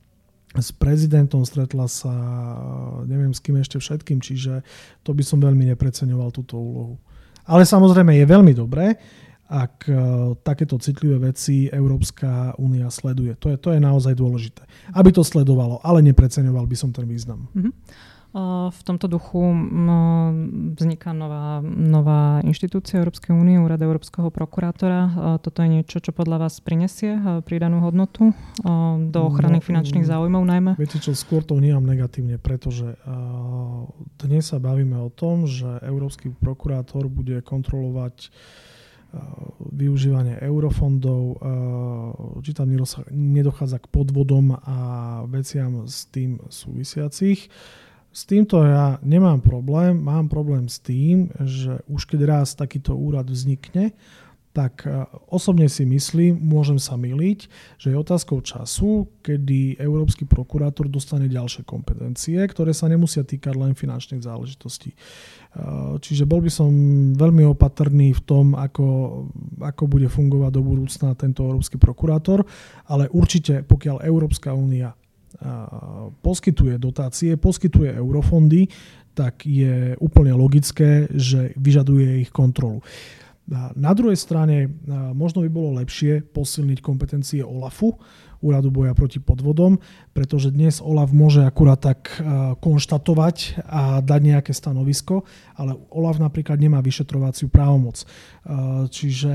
s prezidentom, stretla sa neviem s kým ešte všetkým, čiže to by som veľmi nepreceňoval túto úlohu. Ale samozrejme je veľmi dobré, ak uh, takéto citlivé veci Európska únia sleduje. To je, to je naozaj dôležité. Aby to sledovalo, ale nepreceňoval by som ten význam. Mm-hmm. V tomto duchu vzniká nová, nová inštitúcia Európskej únie, Úrad Európskeho prokurátora. Toto je niečo, čo podľa vás prinesie pridanú hodnotu do ochrany no, finančných záujmov najmä? Viete čo, skôr to vnímam negatívne, pretože dnes sa bavíme o tom, že Európsky prokurátor bude kontrolovať využívanie eurofondov, či tam nedochádza k podvodom a veciam s tým súvisiacich. S týmto ja nemám problém. Mám problém s tým, že už keď raz takýto úrad vznikne, tak e, osobne si myslím, môžem sa miliť, že je otázkou času, kedy Európsky prokurátor dostane ďalšie kompetencie, ktoré sa nemusia týkať len finančných záležitostí. E, čiže bol by som veľmi opatrný v tom, ako, ako bude fungovať do budúcna tento Európsky prokurátor, ale určite pokiaľ Európska únia poskytuje dotácie, poskytuje eurofondy, tak je úplne logické, že vyžaduje ich kontrolu. Na druhej strane možno by bolo lepšie posilniť kompetencie OLAFu, Úradu boja proti podvodom, pretože dnes OLAF môže akurát tak konštatovať a dať nejaké stanovisko, ale OLAF napríklad nemá vyšetrovaciu právomoc. Čiže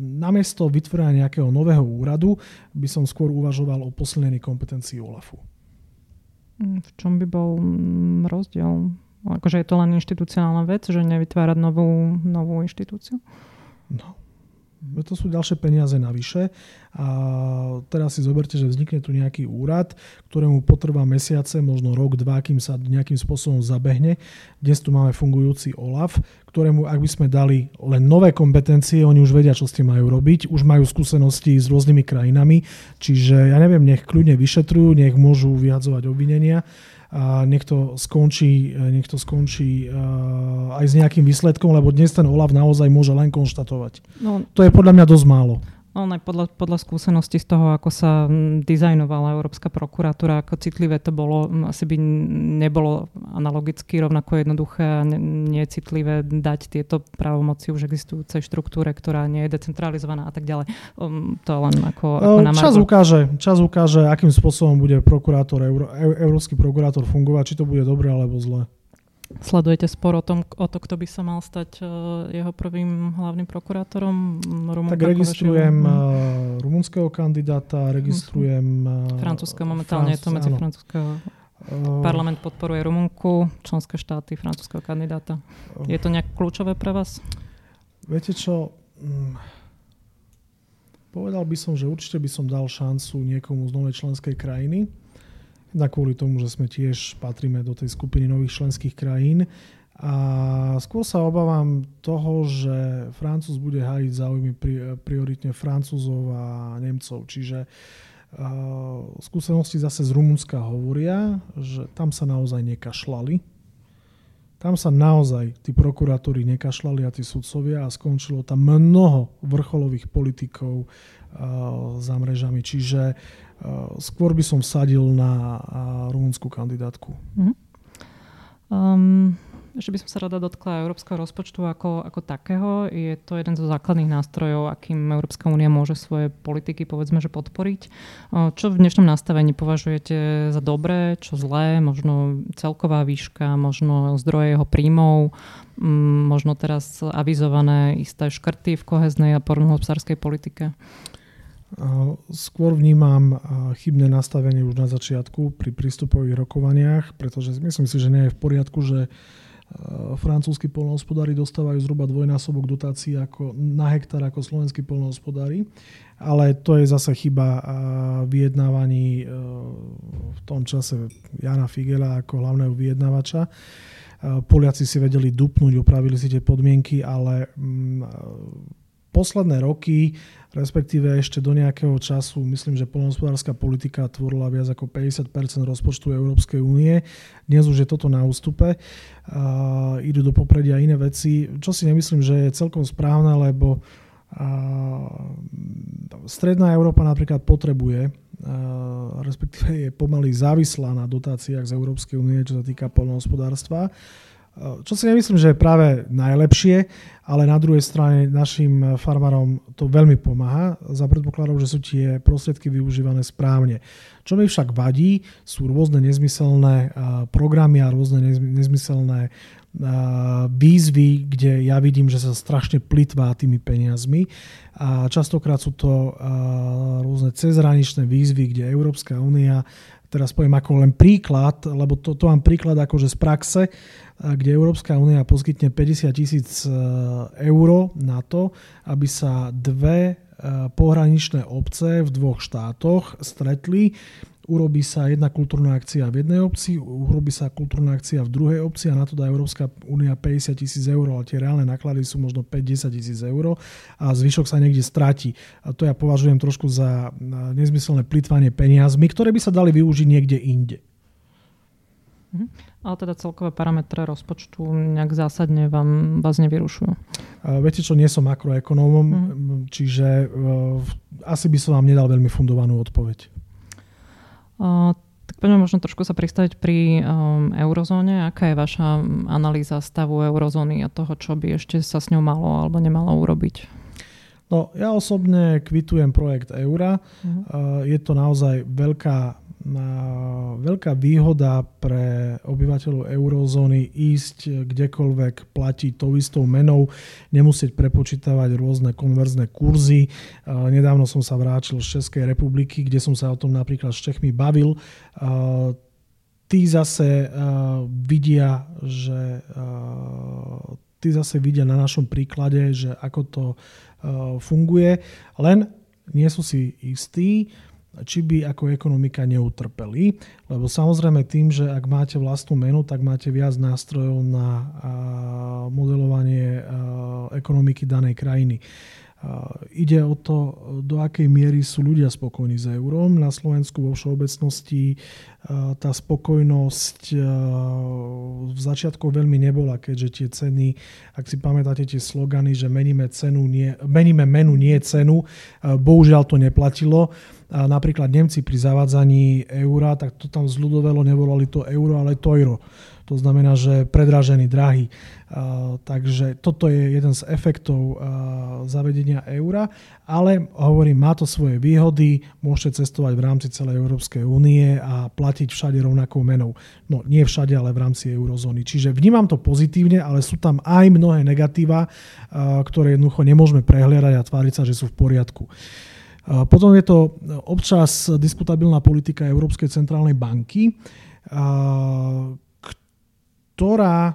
namiesto vytvorenia nejakého nového úradu by som skôr uvažoval o posilnení kompetencií OLAFu. Mm, v čom by bol mm, rozdiel? Akože je to len inštitucionálna vec, že nevytvárať novú, novú inštitúciu? No, to sú ďalšie peniaze navyše. A teraz si zoberte, že vznikne tu nejaký úrad, ktorému potrvá mesiace, možno rok, dva, kým sa nejakým spôsobom zabehne. Dnes tu máme fungujúci OLAF, ktorému, ak by sme dali len nové kompetencie, oni už vedia, čo s tým majú robiť, už majú skúsenosti s rôznymi krajinami, čiže ja neviem, nech kľudne vyšetrujú, nech môžu vyhadzovať obvinenia a nech to skončí, nech to skončí uh, aj s nejakým výsledkom, lebo dnes ten OLAF naozaj môže len konštatovať. No, to je podľa mňa dosť málo. On aj podľa, podľa skúsenosti z toho, ako sa dizajnovala Európska prokuratúra, ako citlivé to bolo, asi by nebolo analogicky rovnako jednoduché a necitlivé dať tieto právomoci už existujúcej štruktúre, ktorá nie je decentralizovaná a tak ďalej. Um, to len ako, ako na čas ukáže, čas ukáže, akým spôsobom bude prokurátor, Euró, európsky prokurátor fungovať, či to bude dobre alebo zle. Sledujete spor o, tom, o to, kto by sa mal stať uh, jeho prvým hlavným prokurátorom? Rumunka, tak registrujem uh, rumunského kandidáta, registrujem... Uh, Francúzska, momentálne Franc- je to medzi francúzského... Parlament podporuje Rumunku, členské štáty francúzského kandidáta. Je to nejak kľúčové pre vás? Viete čo? Um, povedal by som, že určite by som dal šancu niekomu z novej členskej krajiny Jednak kvôli tomu, že sme tiež patríme do tej skupiny nových členských krajín. A skôr sa obávam toho, že Francúz bude hájiť záujmy pri, prioritne Francúzov a Nemcov. Čiže uh, skúsenosti zase z Rumunska hovoria, že tam sa naozaj nekašľali. Tam sa naozaj tí prokurátori nekašľali a tí sudcovia a skončilo tam mnoho vrcholových politikov uh, za mrežami. Čiže uh, Eh, skôr by som vsadil na rumunskú kandidátku. Mm-hmm. Um, ešte by som sa rada dotkla európskeho rozpočtu ako, ako takého. Je to jeden zo základných nástrojov, akým Európska únia môže svoje politiky povedzme, že podporiť. Čo v dnešnom nastavení považujete za dobré, čo zlé, možno celková výška, možno zdroje jeho príjmov, mm, možno teraz avizované isté škrty v koheznej a poľnohospodárskej politike? Skôr vnímam chybné nastavenie už na začiatku pri prístupových rokovaniach, pretože myslím si, že nie je v poriadku, že francúzski polnohospodári dostávajú zhruba dvojnásobok dotácií ako, na hektár ako slovenskí polnohospodári. Ale to je zase chyba vyjednávaní e, v tom čase Jana Figela ako hlavného vyjednávača. Poliaci si vedeli dupnúť, opravili si tie podmienky, ale mm, posledné roky, respektíve ešte do nejakého času, myslím, že polnohospodárska politika tvorila viac ako 50% rozpočtu Európskej únie. Dnes už je toto na ústupe. Uh, idú do popredia iné veci, čo si nemyslím, že je celkom správne, lebo uh, Stredná Európa napríklad potrebuje, respektíve je pomaly závislá na dotáciách z Európskej únie, čo sa týka polnohospodárstva. Čo si nemyslím, že je práve najlepšie, ale na druhej strane našim farmárom to veľmi pomáha za predpokladom, že sú tie prostriedky využívané správne. Čo mi však vadí, sú rôzne nezmyselné programy a rôzne nezmyselné výzvy, kde ja vidím, že sa strašne plitvá tými peniazmi a častokrát sú to rôzne cezhraničné výzvy, kde Európska únia teraz poviem ako len príklad, lebo to, to mám príklad akože z praxe, kde Európska únia poskytne 50 tisíc e, eur na to, aby sa dve e, pohraničné obce v dvoch štátoch stretli urobí sa jedna kultúrna akcia v jednej obci, urobí sa kultúrna akcia v druhej obci a na to dá Európska únia 50 tisíc eur, ale tie reálne náklady sú možno 5-10 tisíc eur a zvyšok sa niekde stratí. A to ja považujem trošku za nezmyselné plýtvanie peniazmi, ktoré by sa dali využiť niekde inde. Mhm. Ale teda celkové parametre rozpočtu nejak zásadne vám, vás nevyrušujú? Viete čo, nie som makroekonómom, mm. čiže uh, asi by som vám nedal veľmi fundovanú odpoveď tak poďme možno trošku sa pristaviť pri um, eurozóne. Aká je vaša analýza stavu eurozóny a toho, čo by ešte sa s ňou malo alebo nemalo urobiť? No, ja osobne kvitujem projekt eura. Uh-huh. Uh, je to naozaj veľká veľká výhoda pre obyvateľov eurozóny ísť kdekoľvek platiť tou istou menou, nemusieť prepočítavať rôzne konverzné kurzy. Nedávno som sa vrátil z Českej republiky, kde som sa o tom napríklad s Čechmi bavil. Tí zase vidia, že tí zase vidia na našom príklade, že ako to funguje, len nie sú si istí, či by ako ekonomika neutrpeli. Lebo samozrejme tým, že ak máte vlastnú menu, tak máte viac nástrojov na modelovanie ekonomiky danej krajiny. Ide o to, do akej miery sú ľudia spokojní s eurom. Na Slovensku vo všeobecnosti tá spokojnosť v začiatku veľmi nebola, keďže tie ceny, ak si pamätáte tie slogany, že meníme, cenu, nie, meníme menu, nie cenu, bohužiaľ to neplatilo. Napríklad Nemci pri zavádzaní eura, tak to tam zľudovelo, nevolali to euro, ale to. To znamená, že predražený, drahý. Takže toto je jeden z efektov zavedenia eura, ale hovorím, má to svoje výhody, môžete cestovať v rámci celej Európskej únie a platiť všade rovnakou menou. No nie všade, ale v rámci eurozóny. Čiže vnímam to pozitívne, ale sú tam aj mnohé negatíva, ktoré jednoducho nemôžeme prehliadať a tváriť sa, že sú v poriadku. Potom je to občas diskutabilná politika Európskej centrálnej banky, ktorá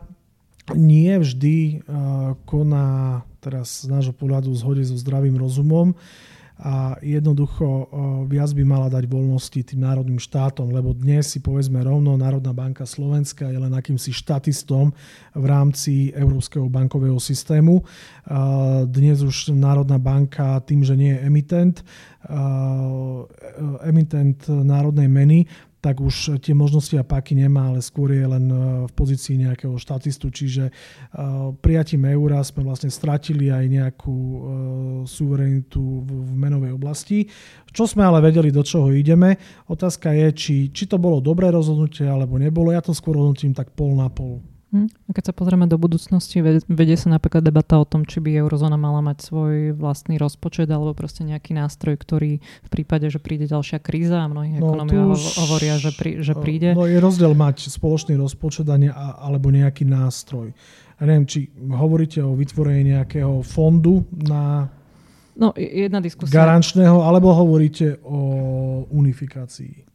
nie vždy koná teraz z nášho pohľadu v zhode so zdravým rozumom a jednoducho viac by mala dať voľnosti tým národným štátom, lebo dnes si povedzme rovno Národná banka Slovenska je len akýmsi štatistom v rámci Európskeho bankového systému. Dnes už Národná banka tým, že nie je emitent, emitent národnej meny, tak už tie možnosti a páky nemá, ale skôr je len e, v pozícii nejakého štatistu. Čiže e, prijatím eura sme vlastne stratili aj nejakú e, suverenitu v menovej oblasti. Čo sme ale vedeli, do čoho ideme. Otázka je, či, či to bolo dobré rozhodnutie alebo nebolo. Ja to skôr hodnotím tak pol na pol. Hm. Keď sa pozrieme do budúcnosti, vedie sa napríklad debata o tom, či by eurozóna mala mať svoj vlastný rozpočet alebo proste nejaký nástroj, ktorý v prípade, že príde ďalšia kríza a mnohí no, ekonomia už, hovoria, že, prí, že príde. No je rozdiel mať spoločný rozpočet a ne, alebo nejaký nástroj. Ja neviem, či hovoríte o vytvorení nejakého fondu na No, jedna diskusia. Garančného, alebo hovoríte o unifikácii?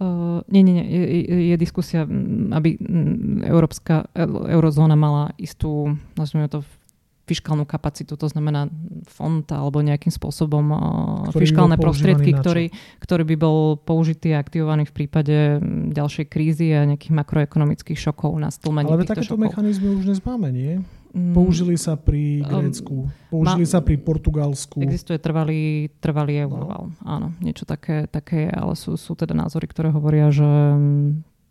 Uh, nie, nie, nie. Je, je diskusia, aby Európska eurozóna mala istú, nazvime to, fiskálnu kapacitu, to znamená fond alebo nejakým spôsobom uh, fiskálne prostriedky, ktorý, ktorý by bol použitý a aktivovaný v prípade ďalšej krízy a nejakých makroekonomických šokov na stlmenie Ale takéto šokov. mechanizmy už dnes máme, nie? Mm. Použili sa pri um, Grécku, použili Ma, sa pri Portugalsku. Existuje trvalý, trvalý euroval, no. áno, niečo také, také, ale sú, sú teda názory, ktoré hovoria, že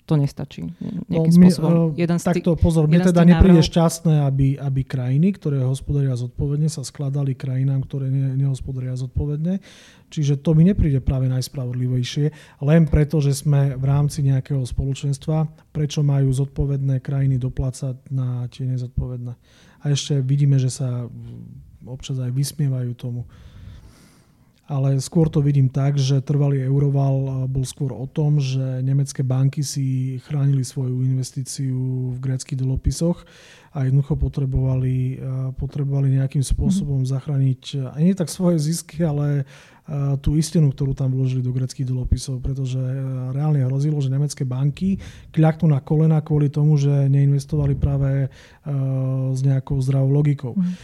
to nestačí nejakým no, my, spôsobom. Uh, jeden takto, tý, pozor, mne teda nepríde návrhov... šťastné, aby, aby krajiny, ktoré hospodaria zodpovedne, sa skladali krajinám, ktoré ne, nehospodaria zodpovedne. Čiže to mi nepríde práve najspravodlivejšie, len preto, že sme v rámci nejakého spoločenstva, prečo majú zodpovedné krajiny doplácať na tie nezodpovedné. A ešte vidíme, že sa občas aj vysmievajú tomu ale skôr to vidím tak, že trvalý euroval bol skôr o tom, že nemecké banky si chránili svoju investíciu v gréckých dlhopisoch a jednoducho potrebovali, potrebovali nejakým spôsobom mm-hmm. zachrániť aj nie tak svoje zisky, ale tú istinu, ktorú tam vložili do greckých dlhopisov, pretože reálne hrozilo, že nemecké banky kľaknú na kolena kvôli tomu, že neinvestovali práve s nejakou zdravou logikou. Mm.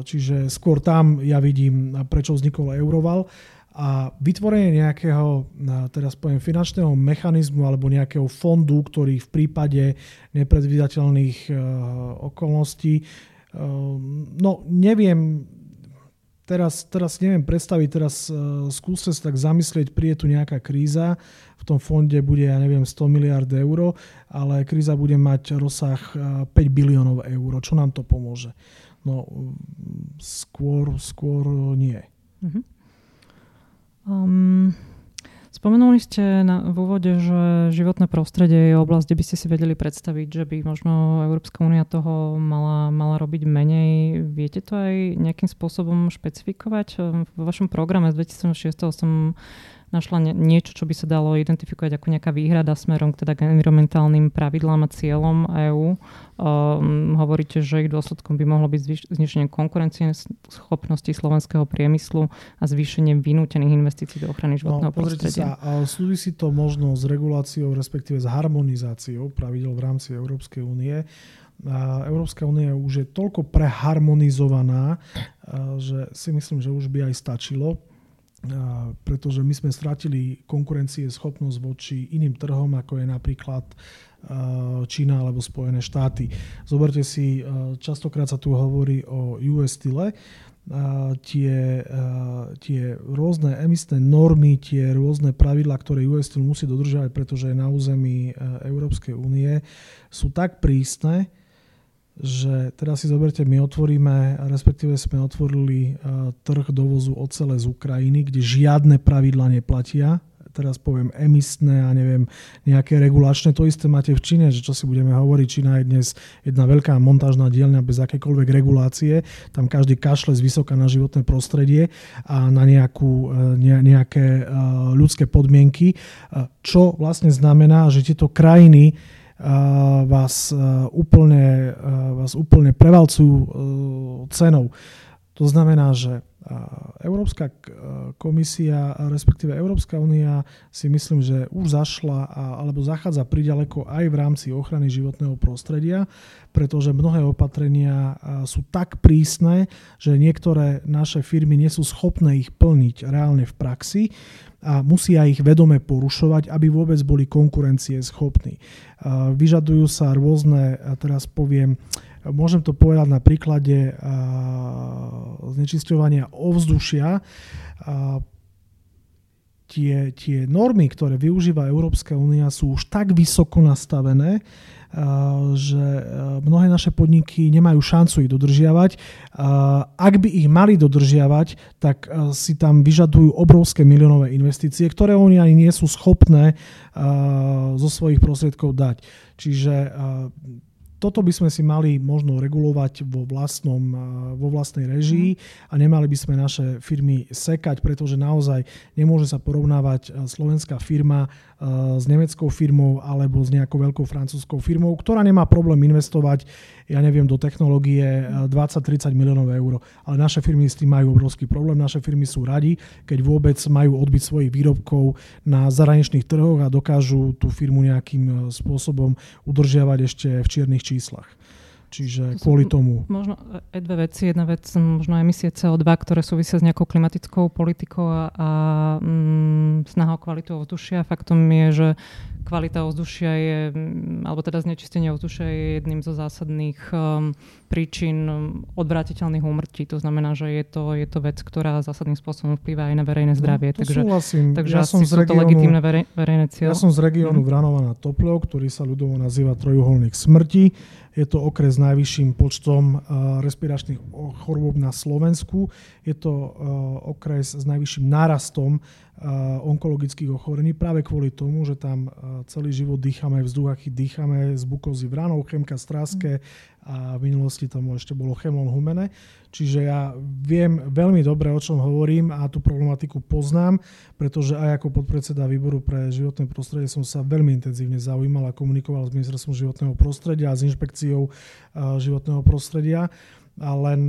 Čiže skôr tam ja vidím, prečo vznikol Euroval a vytvorenie nejakého, teraz poviem, finančného mechanizmu alebo nejakého fondu, ktorý v prípade nepredvídateľných okolností, no neviem, teraz, teraz neviem predstaviť, teraz uh, skúste sa tak zamyslieť, príde tu nejaká kríza, v tom fonde bude, ja neviem, 100 miliard eur, ale kríza bude mať rozsah uh, 5 biliónov eur. Čo nám to pomôže? No, skôr, skôr nie. Uh-huh. Um, Spomenuli ste na, v úvode, že životné prostredie je oblasť, kde by ste si vedeli predstaviť, že by možno Európska únia toho mala, mala robiť menej. Viete to aj nejakým spôsobom špecifikovať? Vo vašom programe z 2006 som našla niečo, čo by sa dalo identifikovať ako nejaká výhrada smerom k teda k environmentálnym pravidlám a cieľom EÚ. Um, hovoríte, že ich dôsledkom by mohlo byť zniženie konkurencie schopnosti slovenského priemyslu a zvýšenie vynútených investícií do ochrany no, životného no, prostredia. Sa, súvisí to možno s reguláciou, respektíve s harmonizáciou pravidel v rámci Európskej únie. Európska únia už je toľko preharmonizovaná, že si myslím, že už by aj stačilo pretože my sme stratili konkurencie schopnosť voči iným trhom, ako je napríklad Čína alebo Spojené štáty. Zoberte si, častokrát sa tu hovorí o US style, tie, tie rôzne emisné normy, tie rôzne pravidlá, ktoré US Steel musí dodržiavať, pretože na území Európskej únie, sú tak prísne, že teraz si zoberte, my otvoríme, respektíve sme otvorili trh dovozu ocele z Ukrajiny, kde žiadne pravidlá neplatia teraz poviem emisné a neviem, nejaké regulačné. To isté máte v Číne, že čo si budeme hovoriť, Čína je dnes jedna veľká montážna dielňa bez akékoľvek regulácie. Tam každý kašle z vysoka na životné prostredie a na nejakú, e, nejaké e, ľudské podmienky, e, čo vlastne znamená, že tieto krajiny vás úplne, vás úplne prevalcujú cenou. To znamená, že Európska komisia, respektíve Európska únia si myslím, že už zašla alebo zachádza priďaleko aj v rámci ochrany životného prostredia, pretože mnohé opatrenia sú tak prísne, že niektoré naše firmy nie sú schopné ich plniť reálne v praxi a musia ich vedome porušovať, aby vôbec boli konkurencie schopní. Vyžadujú sa rôzne, teraz poviem, Môžem to povedať na príklade znečisťovania ovzdušia. Tie, tie normy, ktoré využíva Európska únia, sú už tak vysoko nastavené, že mnohé naše podniky nemajú šancu ich dodržiavať. Ak by ich mali dodržiavať, tak si tam vyžadujú obrovské miliónové investície, ktoré oni ani nie sú schopné zo svojich prostriedkov dať. Čiže toto by sme si mali možno regulovať vo, vlastnom, vo vlastnej režii a nemali by sme naše firmy sekať, pretože naozaj nemôže sa porovnávať slovenská firma s nemeckou firmou alebo s nejakou veľkou francúzskou firmou, ktorá nemá problém investovať, ja neviem, do technológie 20-30 miliónov eur. Ale naše firmy s tým majú obrovský problém. Naše firmy sú radi, keď vôbec majú odbyť svojich výrobkov na zahraničných trhoch a dokážu tú firmu nejakým spôsobom udržiavať ešte v čiernych číslach. Čiže to kvôli tomu. Možno aj dve veci. Jedna vec, možno emisie CO2, ktoré súvisia s nejakou klimatickou politikou a, a mm, snaha o kvalitu ovzdušia. Faktom je, že kvalita ovzdušia je, alebo teda znečistenie ovzdušia je jedným zo zásadných um, príčin odvratiteľných úmrtí. To znamená, že je to, je to vec, ktorá zásadným spôsobom vplyvá aj na verejné zdravie. No, takže, súhlasím. takže ja som z regionu, to legitímne verej, verejné cieľ. Ja som z regiónu mm. Vranova na Topľov, ktorý sa ľudovo nazýva trojuholník smrti. Je to okres s najvyšším počtom uh, respiračných chorôb na Slovensku. Je to uh, okres s najvyšším nárastom onkologických ochorení práve kvôli tomu, že tam uh, celý život dýchame vzduch, aký dýchame z bukozy vranov, chemka stráske a v minulosti tam ešte bolo chemlon humene. Čiže ja viem veľmi dobre, o čom hovorím a tú problematiku poznám, pretože aj ako podpredseda výboru pre životné prostredie som sa veľmi intenzívne zaujímal a komunikoval s ministerstvom životného prostredia a s inšpekciou životného prostredia. A len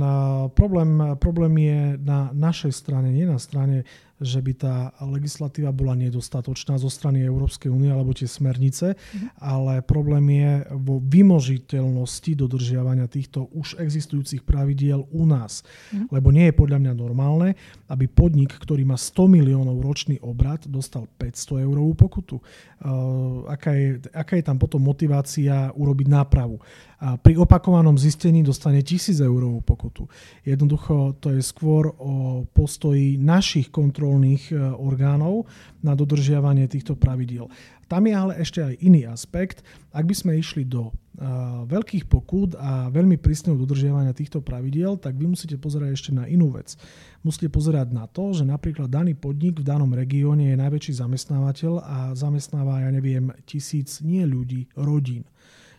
problém, problém je na našej strane, nie na strane že by tá legislatíva bola nedostatočná zo strany Európskej únie alebo tie smernice, mm-hmm. ale problém je vo vymožiteľnosti dodržiavania týchto už existujúcich pravidiel u nás. Mm-hmm. Lebo nie je podľa mňa normálne, aby podnik, ktorý má 100 miliónov ročný obrad, dostal 500 eurovú pokutu. Uh, aká, je, aká je tam potom motivácia urobiť nápravu? A pri opakovanom zistení dostane 1000 eurovú pokutu. Jednoducho to je skôr o postoji našich kontrolných e, orgánov na dodržiavanie týchto pravidiel. Tam je ale ešte aj iný aspekt. Ak by sme išli do uh, veľkých pokút a veľmi prísneho dodržiavania týchto pravidiel, tak vy musíte pozerať ešte na inú vec. Musíte pozerať na to, že napríklad daný podnik v danom regióne je najväčší zamestnávateľ a zamestnáva, ja neviem, tisíc nie ľudí, rodín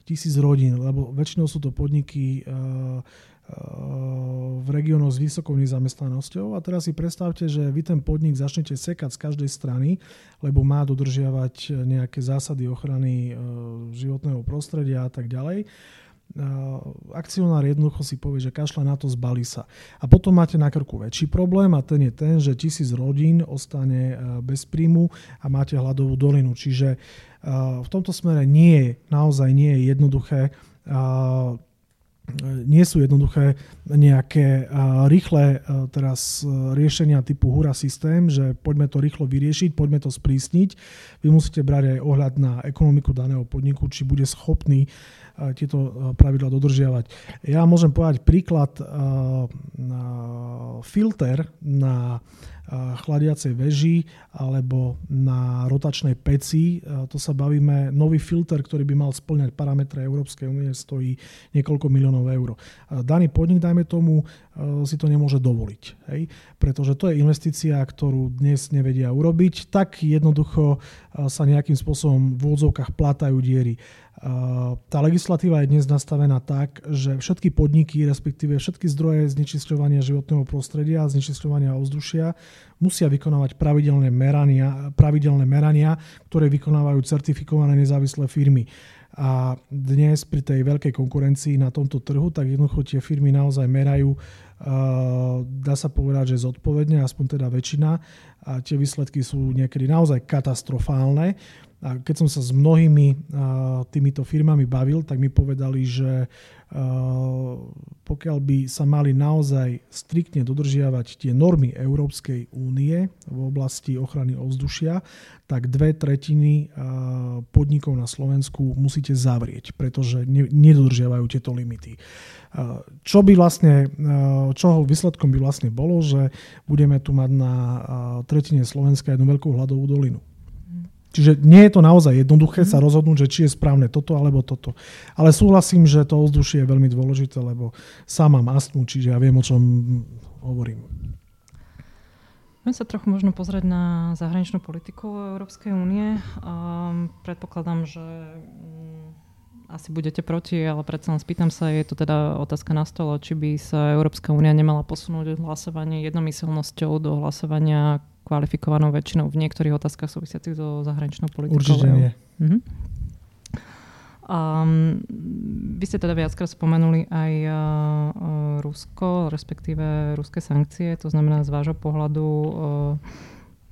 tisíc rodín, lebo väčšinou sú to podniky eh, v regiónoch s vysokou nezamestnanosťou. A teraz si predstavte, že vy ten podnik začnete sekať z každej strany, lebo má dodržiavať nejaké zásady ochrany eh, životného prostredia a tak ďalej akcionár jednoducho si povie, že kašle na to, zbalí sa. A potom máte na krku väčší problém a ten je ten, že tisíc rodín ostane bez príjmu a máte hladovú dolinu. Čiže v tomto smere nie je, naozaj nie je jednoduché nie sú jednoduché nejaké rýchle teraz riešenia typu hura systém, že poďme to rýchlo vyriešiť, poďme to sprísniť. Vy musíte brať aj ohľad na ekonomiku daného podniku, či bude schopný tieto pravidla dodržiavať. Ja môžem povedať príklad filter na chladiacej veži alebo na rotačnej peci. To sa bavíme, nový filter, ktorý by mal splňať parametre Európskej únie, stojí niekoľko miliónov eur. Daný podnik, dajme tomu, si to nemôže dovoliť. Hej? Pretože to je investícia, ktorú dnes nevedia urobiť. Tak jednoducho sa nejakým spôsobom v úvodzovkách plátajú diery. Tá legislatíva je dnes nastavená tak, že všetky podniky, respektíve všetky zdroje znečisťovania životného prostredia a znečisťovania ovzdušia musia vykonávať pravidelné merania, pravidelné merania, ktoré vykonávajú certifikované nezávislé firmy. A dnes pri tej veľkej konkurencii na tomto trhu, tak jednoducho tie firmy naozaj merajú, dá sa povedať, že zodpovedne, aspoň teda väčšina. A tie výsledky sú niekedy naozaj katastrofálne. A keď som sa s mnohými týmito firmami bavil, tak mi povedali, že pokiaľ by sa mali naozaj striktne dodržiavať tie normy Európskej únie v oblasti ochrany ovzdušia, tak dve tretiny podnikov na Slovensku musíte zavrieť, pretože nedodržiavajú tieto limity. Čo by vlastne, čoho výsledkom by vlastne bolo, že budeme tu mať na tretine Slovenska jednu veľkú hladovú dolinu. Čiže nie je to naozaj jednoduché sa mhm. rozhodnúť, že či je správne toto alebo toto. Ale súhlasím, že to ovzdušie je veľmi dôležité, lebo sám mám astmu, čiže ja viem, o čom hovorím. Poďme sa trochu možno pozrieť na zahraničnú politiku Európskej únie. Um, predpokladám, že um, asi budete proti, ale predsa len spýtam sa, je to teda otázka na stole, či by sa Európska únia nemala posunúť od hlasovania jednomyselnosťou do hlasovania kvalifikovanou väčšinou v niektorých otázkach súvisiacich so zahraničnou politikou. Určite nie. Uh-huh. Um, vy ste teda viackrát spomenuli aj uh, Rusko, respektíve ruské sankcie, to znamená z vášho pohľadu uh,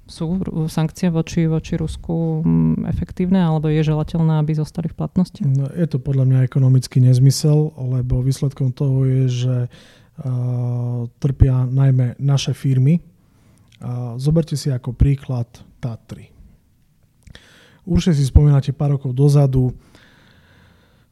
sú sankcie voči, voči Rusku efektívne alebo je želateľné, aby zostali v platnosti? No, je to podľa mňa ekonomický nezmysel, lebo výsledkom toho je, že uh, trpia najmä naše firmy, Zoberte si ako príklad Tatry. Určite si spomínate pár rokov dozadu,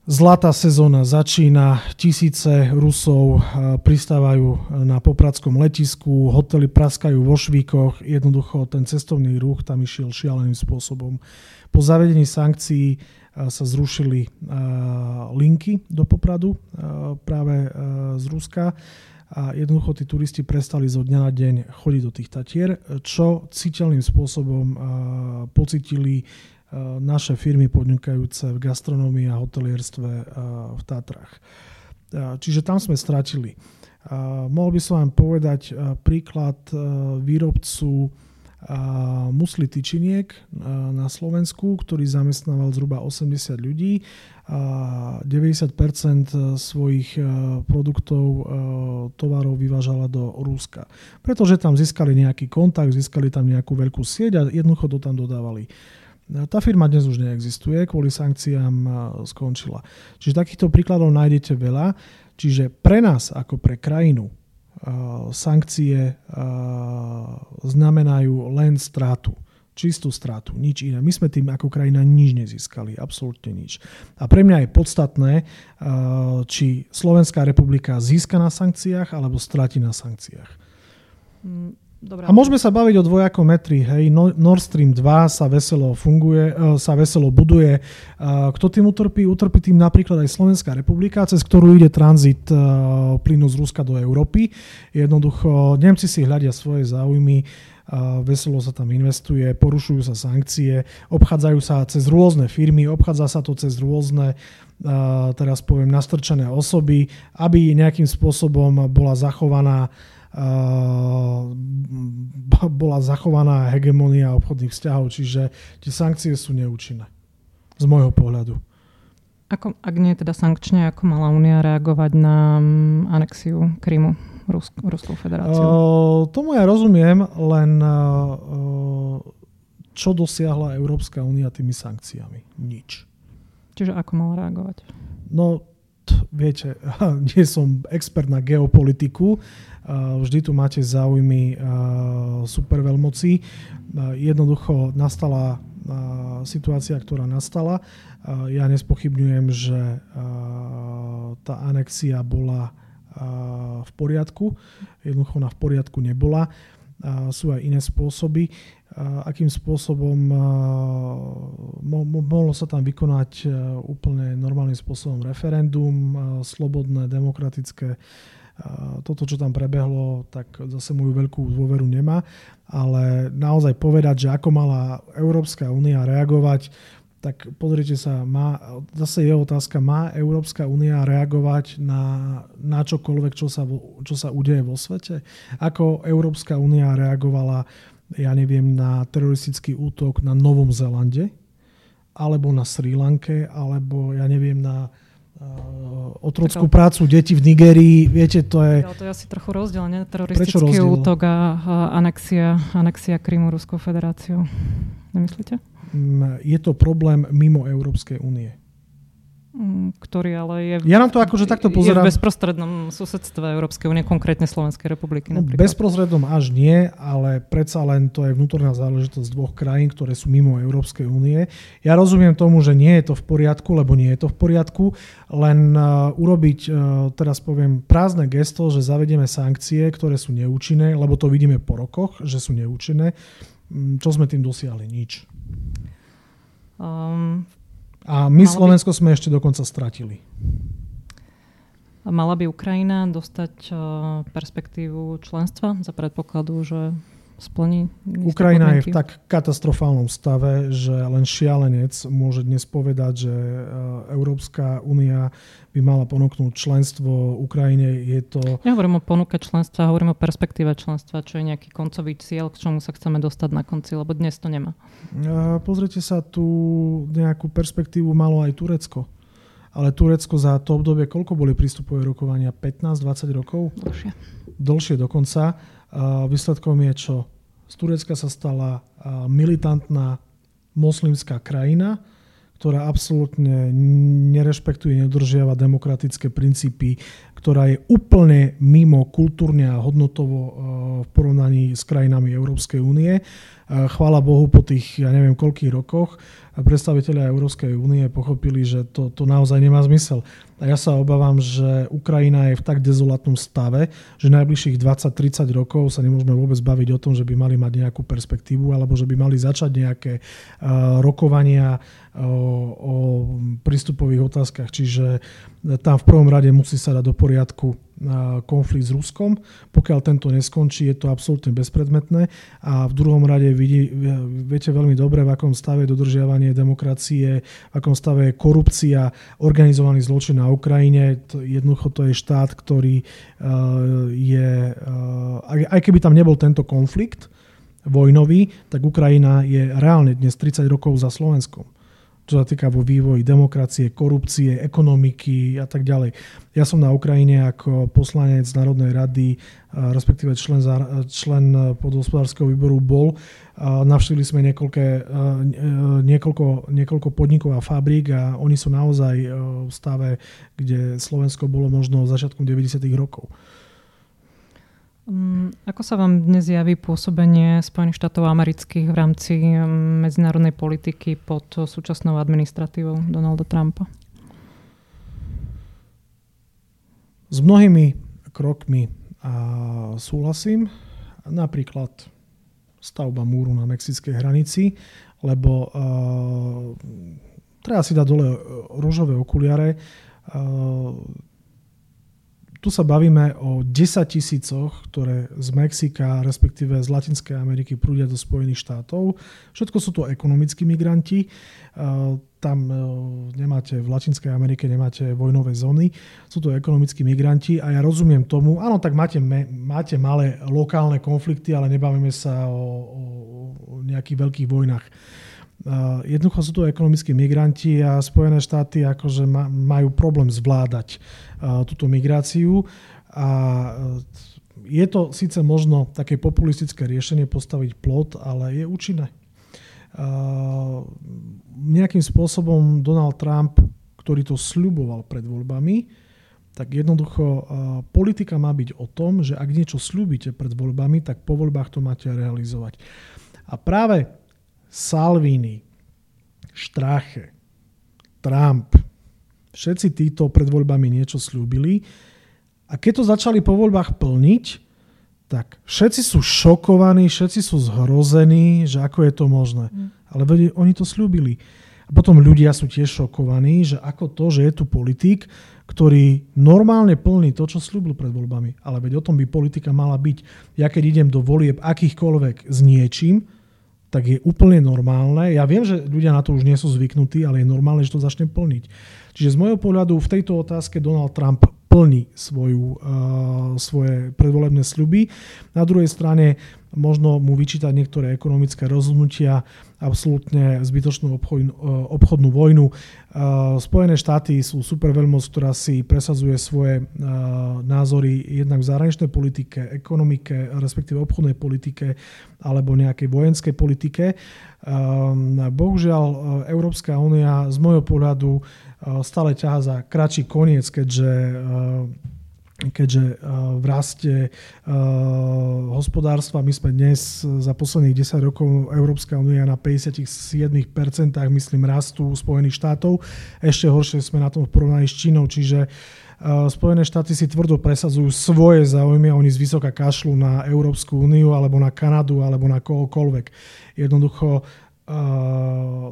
Zlatá sezóna začína, tisíce Rusov pristávajú na popradskom letisku, hotely praskajú vo švíkoch, jednoducho ten cestovný ruch tam išiel šialeným spôsobom. Po zavedení sankcií sa zrušili linky do Popradu práve z Ruska a jednoducho tí turisti prestali zo dňa na deň chodiť do tých Tatier, čo citeľným spôsobom pocitili naše firmy podnikajúce v gastronómii a hotelierstve v Tatrach. Čiže tam sme stratili. Mohol by som vám povedať príklad výrobcu musli tyčiniek na Slovensku, ktorý zamestnával zhruba 80 ľudí a 90% svojich produktov, tovarov vyvážala do Rúska. Pretože tam získali nejaký kontakt, získali tam nejakú veľkú sieť a jednoducho to tam dodávali. Tá firma dnes už neexistuje, kvôli sankciám skončila. Čiže takýchto príkladov nájdete veľa. Čiže pre nás ako pre krajinu sankcie znamenajú len stratu čistú stratu, nič iné. My sme tým ako krajina nič nezískali, absolútne nič. A pre mňa je podstatné, či Slovenská republika získa na sankciách alebo stráti na sankciách. Dobrá. A môžeme sa baviť o dvojakom metri. Hej. No, Nord Stream 2 sa veselo funguje, e, sa veselo buduje. E, kto tým utrpí? Utrpí tým napríklad aj Slovenská republika, cez ktorú ide tranzit e, plynu z Ruska do Európy. Jednoducho Nemci si hľadia svoje záujmy, veselo sa tam investuje, porušujú sa sankcie, obchádzajú sa cez rôzne firmy, obchádza sa to cez rôzne teraz poviem nastrčené osoby, aby nejakým spôsobom bola zachovaná bola zachovaná hegemonia obchodných vzťahov, čiže tie sankcie sú neúčinné. Z môjho pohľadu. Ako, ak nie teda sankčne, ako mala Únia reagovať na mm, anexiu Krymu Rusk- Ruskou federáciou? Uh, tomu ja rozumiem, len uh, čo dosiahla Európska únia tými sankciami? Nič. Čiže ako mala reagovať? No, viete, nie som expert na geopolitiku, vždy tu máte záujmy superveľmocí. Jednoducho nastala situácia, ktorá nastala. Ja nespochybňujem, že tá anexia bola v poriadku. Jednoducho ona v poriadku nebola. Sú aj iné spôsoby, akým spôsobom mohlo sa tam vykonať úplne normálnym spôsobom referendum, slobodné, demokratické. Toto, čo tam prebehlo, tak zase moju veľkú dôveru nemá. Ale naozaj povedať, že ako mala Európska únia reagovať, tak pozrite sa, má, zase je otázka, má Európska únia reagovať na, na čokoľvek, čo sa, čo sa udeje vo svete? Ako Európska únia reagovala, ja neviem, na teroristický útok na Novom Zelande, alebo na Sri Lanke, alebo ja neviem, na otrockú tak, prácu detí v Nigerii. Viete, to je... Ja, to je asi trochu rozdiel, ne? Teroristický útok a, a anexia, anexia Krymu Ruskou federáciou. Nemyslíte? je to problém mimo Európskej únie. Mm, ktorý ale je, ja nám to akože takto pozerám. je v bezprostrednom susedstve Európskej únie, konkrétne Slovenskej republiky. No, bezprostrednom až nie, ale predsa len to je vnútorná záležitosť dvoch krajín, ktoré sú mimo Európskej únie. Ja rozumiem tomu, že nie je to v poriadku, lebo nie je to v poriadku, len uh, urobiť, uh, teraz poviem, prázdne gesto, že zavedieme sankcie, ktoré sú neúčinné, lebo to vidíme po rokoch, že sú neúčinné. Mm, čo sme tým dosiahli? Nič. Um, a my Slovensko by... sme ešte dokonca stratili. Mala by Ukrajina dostať uh, perspektívu členstva za predpokladu, že splní? Ukrajina je v tak katastrofálnom stave, že len šialenec môže dnes povedať, že e, Európska únia by mala ponúknuť členstvo Ukrajine. Je to... Nehovorím o ponuke členstva, hovorím o perspektíve členstva, čo je nejaký koncový cieľ, k čomu sa chceme dostať na konci, lebo dnes to nemá. Pozrite sa, tu nejakú perspektívu malo aj Turecko. Ale Turecko za to obdobie, koľko boli prístupové rokovania? 15-20 rokov? Dlhšie. Dlhšie dokonca. Výsledkom je čo? Z Turecka sa stala militantná moslimská krajina, ktorá absolútne nerešpektuje, nedržiava demokratické princípy, ktorá je úplne mimo kultúrne a hodnotovo v porovnaní s krajinami Európskej únie. Chvála Bohu po tých, ja neviem, koľkých rokoch predstaviteľia Európskej únie pochopili, že to, to naozaj nemá zmysel. A ja sa obávam, že Ukrajina je v tak dezolátnom stave, že najbližších 20-30 rokov sa nemôžeme vôbec baviť o tom, že by mali mať nejakú perspektívu alebo že by mali začať nejaké uh, rokovania o, o prístupových otázkach. Čiže tam v prvom rade musí sa dať do poriadku konflikt s Ruskom. Pokiaľ tento neskončí, je to absolútne bezpredmetné. A v druhom rade vidí, viete veľmi dobre, v akom stave je dodržiavanie demokracie, v akom stave je korupcia, organizovaný zločin na Ukrajine. Jednoducho to je štát, ktorý je, aj keby tam nebol tento konflikt vojnový, tak Ukrajina je reálne dnes 30 rokov za Slovenskom čo sa týka vo vývoji demokracie, korupcie, ekonomiky a tak ďalej. Ja som na Ukrajine ako poslanec Národnej rady, respektíve člen, člen podhospodárskeho výboru bol. Navštívili sme niekoľko, niekoľko, niekoľko podnikov a fabrík a oni sú naozaj v stave, kde Slovensko bolo možno začiatkom 90. rokov. Mm, ako sa vám dnes javí pôsobenie Spojených štátov amerických v rámci mm, medzinárodnej politiky pod súčasnou administratívou Donalda Trumpa? S mnohými krokmi súhlasím. Napríklad stavba múru na mexickej hranici, lebo uh, treba si dať dole rúžové okuliare. Uh, tu sa bavíme o 10 tisícoch, ktoré z Mexika, respektíve z Latinskej Ameriky prúdia do Spojených štátov. Všetko sú to ekonomickí migranti. E, tam e, nemáte, v Latinskej Amerike nemáte vojnové zóny. Sú to ekonomickí migranti a ja rozumiem tomu, áno, tak máte, máte malé lokálne konflikty, ale nebavíme sa o, o nejakých veľkých vojnách. Jednoducho sú to ekonomickí migranti a Spojené štáty akože majú problém zvládať túto migráciu a je to síce možno také populistické riešenie postaviť plot, ale je účinné. Nejakým spôsobom Donald Trump, ktorý to sľuboval pred voľbami, tak jednoducho politika má byť o tom, že ak niečo slúbite pred voľbami, tak po voľbách to máte realizovať. A práve Salvini, Strache, Trump, všetci títo pred voľbami niečo slúbili A keď to začali po voľbách plniť, tak všetci sú šokovaní, všetci sú zhrození, že ako je to možné. Mm. Ale oni to slúbili. A potom ľudia sú tiež šokovaní, že ako to, že je tu politik, ktorý normálne plní to, čo slúbil pred voľbami. Ale veď o tom by politika mala byť. Ja keď idem do volieb akýchkoľvek s niečím, tak je úplne normálne. Ja viem, že ľudia na to už nie sú zvyknutí, ale je normálne, že to začne plniť. Čiže z môjho pohľadu v tejto otázke Donald Trump plní svoju, uh, svoje predvolebné sľuby. Na druhej strane možno mu vyčítať niektoré ekonomické rozhodnutia, absolútne zbytočnú obchodnú, obchodnú vojnu. Spojené štáty sú super ktorá si presadzuje svoje názory jednak v zahraničnej politike, ekonomike, respektíve obchodnej politike alebo nejakej vojenskej politike. Bohužiaľ, Európska únia z môjho pohľadu stále ťaha za kratší koniec, keďže keďže eh, v raste eh, hospodárstva, my sme dnes za posledných 10 rokov Európska únia na 57% myslím rastu Spojených štátov. Ešte horšie sme na tom v porovnaní s Čínou, čiže eh, Spojené štáty si tvrdo presadzujú svoje záujmy a oni zvysoka kašľú na Európsku úniu alebo na Kanadu alebo na kohokoľvek. Jednoducho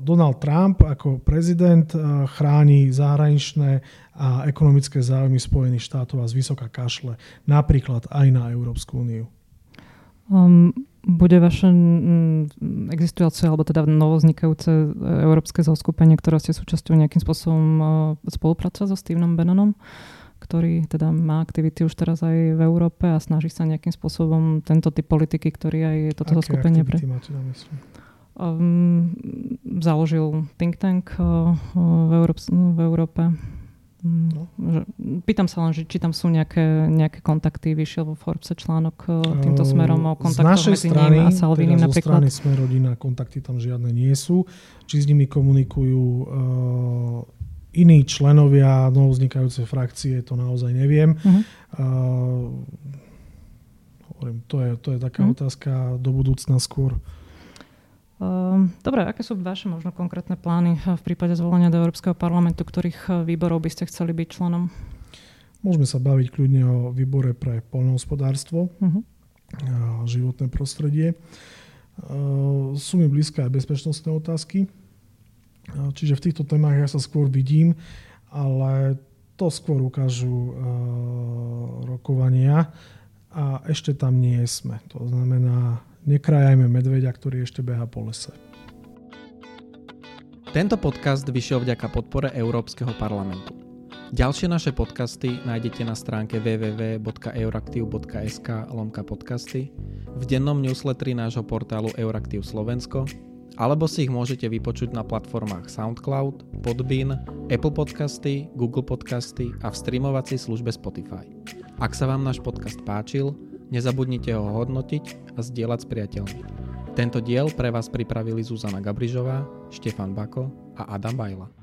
Donald Trump ako prezident chráni zahraničné a ekonomické záujmy Spojených štátov a z vysoká kašle napríklad aj na Európsku úniu. Um, bude vaše existujúce alebo teda novoznikajúce e, európske zoskupenie, ktoré ste súčasťou nejakým spôsobom uh, spolupracovať so Stevenom Bannonom, ktorý teda má aktivity už teraz aj v Európe a snaží sa nejakým spôsobom tento typ politiky, ktorý aj toto Aké zoskupenie pre... máte na mysli? Um, založil think tank uh, v, Európe, v Európe No. Že, pýtam sa len, že či tam sú nejaké, nejaké kontakty. Vyšiel vo Forbes článok e, týmto smerom o kontaktoch medzi strany, ním a Salvinim teda napríklad. Strany sme rodina, kontakty tam žiadne nie sú. Či s nimi komunikujú uh, iní členovia novoznikajúcej frakcie, to naozaj neviem. Uh-huh. Uh, hovorím, to je, to je taká uh-huh. otázka do budúcna skôr. Ehm, dobre, aké sú vaše možno konkrétne plány v prípade zvolenia do Európskeho parlamentu, ktorých eh, výborov by ste chceli byť členom? Môžeme sa baviť kľudne o výbore pre poľnohospodárstvo uh-huh. a životné prostredie. Ehm, sú mi blízke aj bezpečnostné otázky, čiže v týchto témach ja sa skôr vidím, ale to skôr ukážu eh, rokovania a ešte tam nie sme. To znamená, nekrajajme medveďa, ktorý ešte beha po lese. Tento podcast vyšiel vďaka podpore Európskeho parlamentu. Ďalšie naše podcasty nájdete na stránke www.euraktiv.sk lomka podcasty, v dennom newsletteri nášho portálu Euraktiv Slovensko, alebo si ich môžete vypočuť na platformách SoundCloud, Podbean, Apple Podcasty, Google Podcasty a v streamovacej službe Spotify. Ak sa vám náš podcast páčil, Nezabudnite ho hodnotiť a zdieľať s priateľmi. Tento diel pre vás pripravili Zuzana Gabrižová, Štefan Bako a Adam Bajla.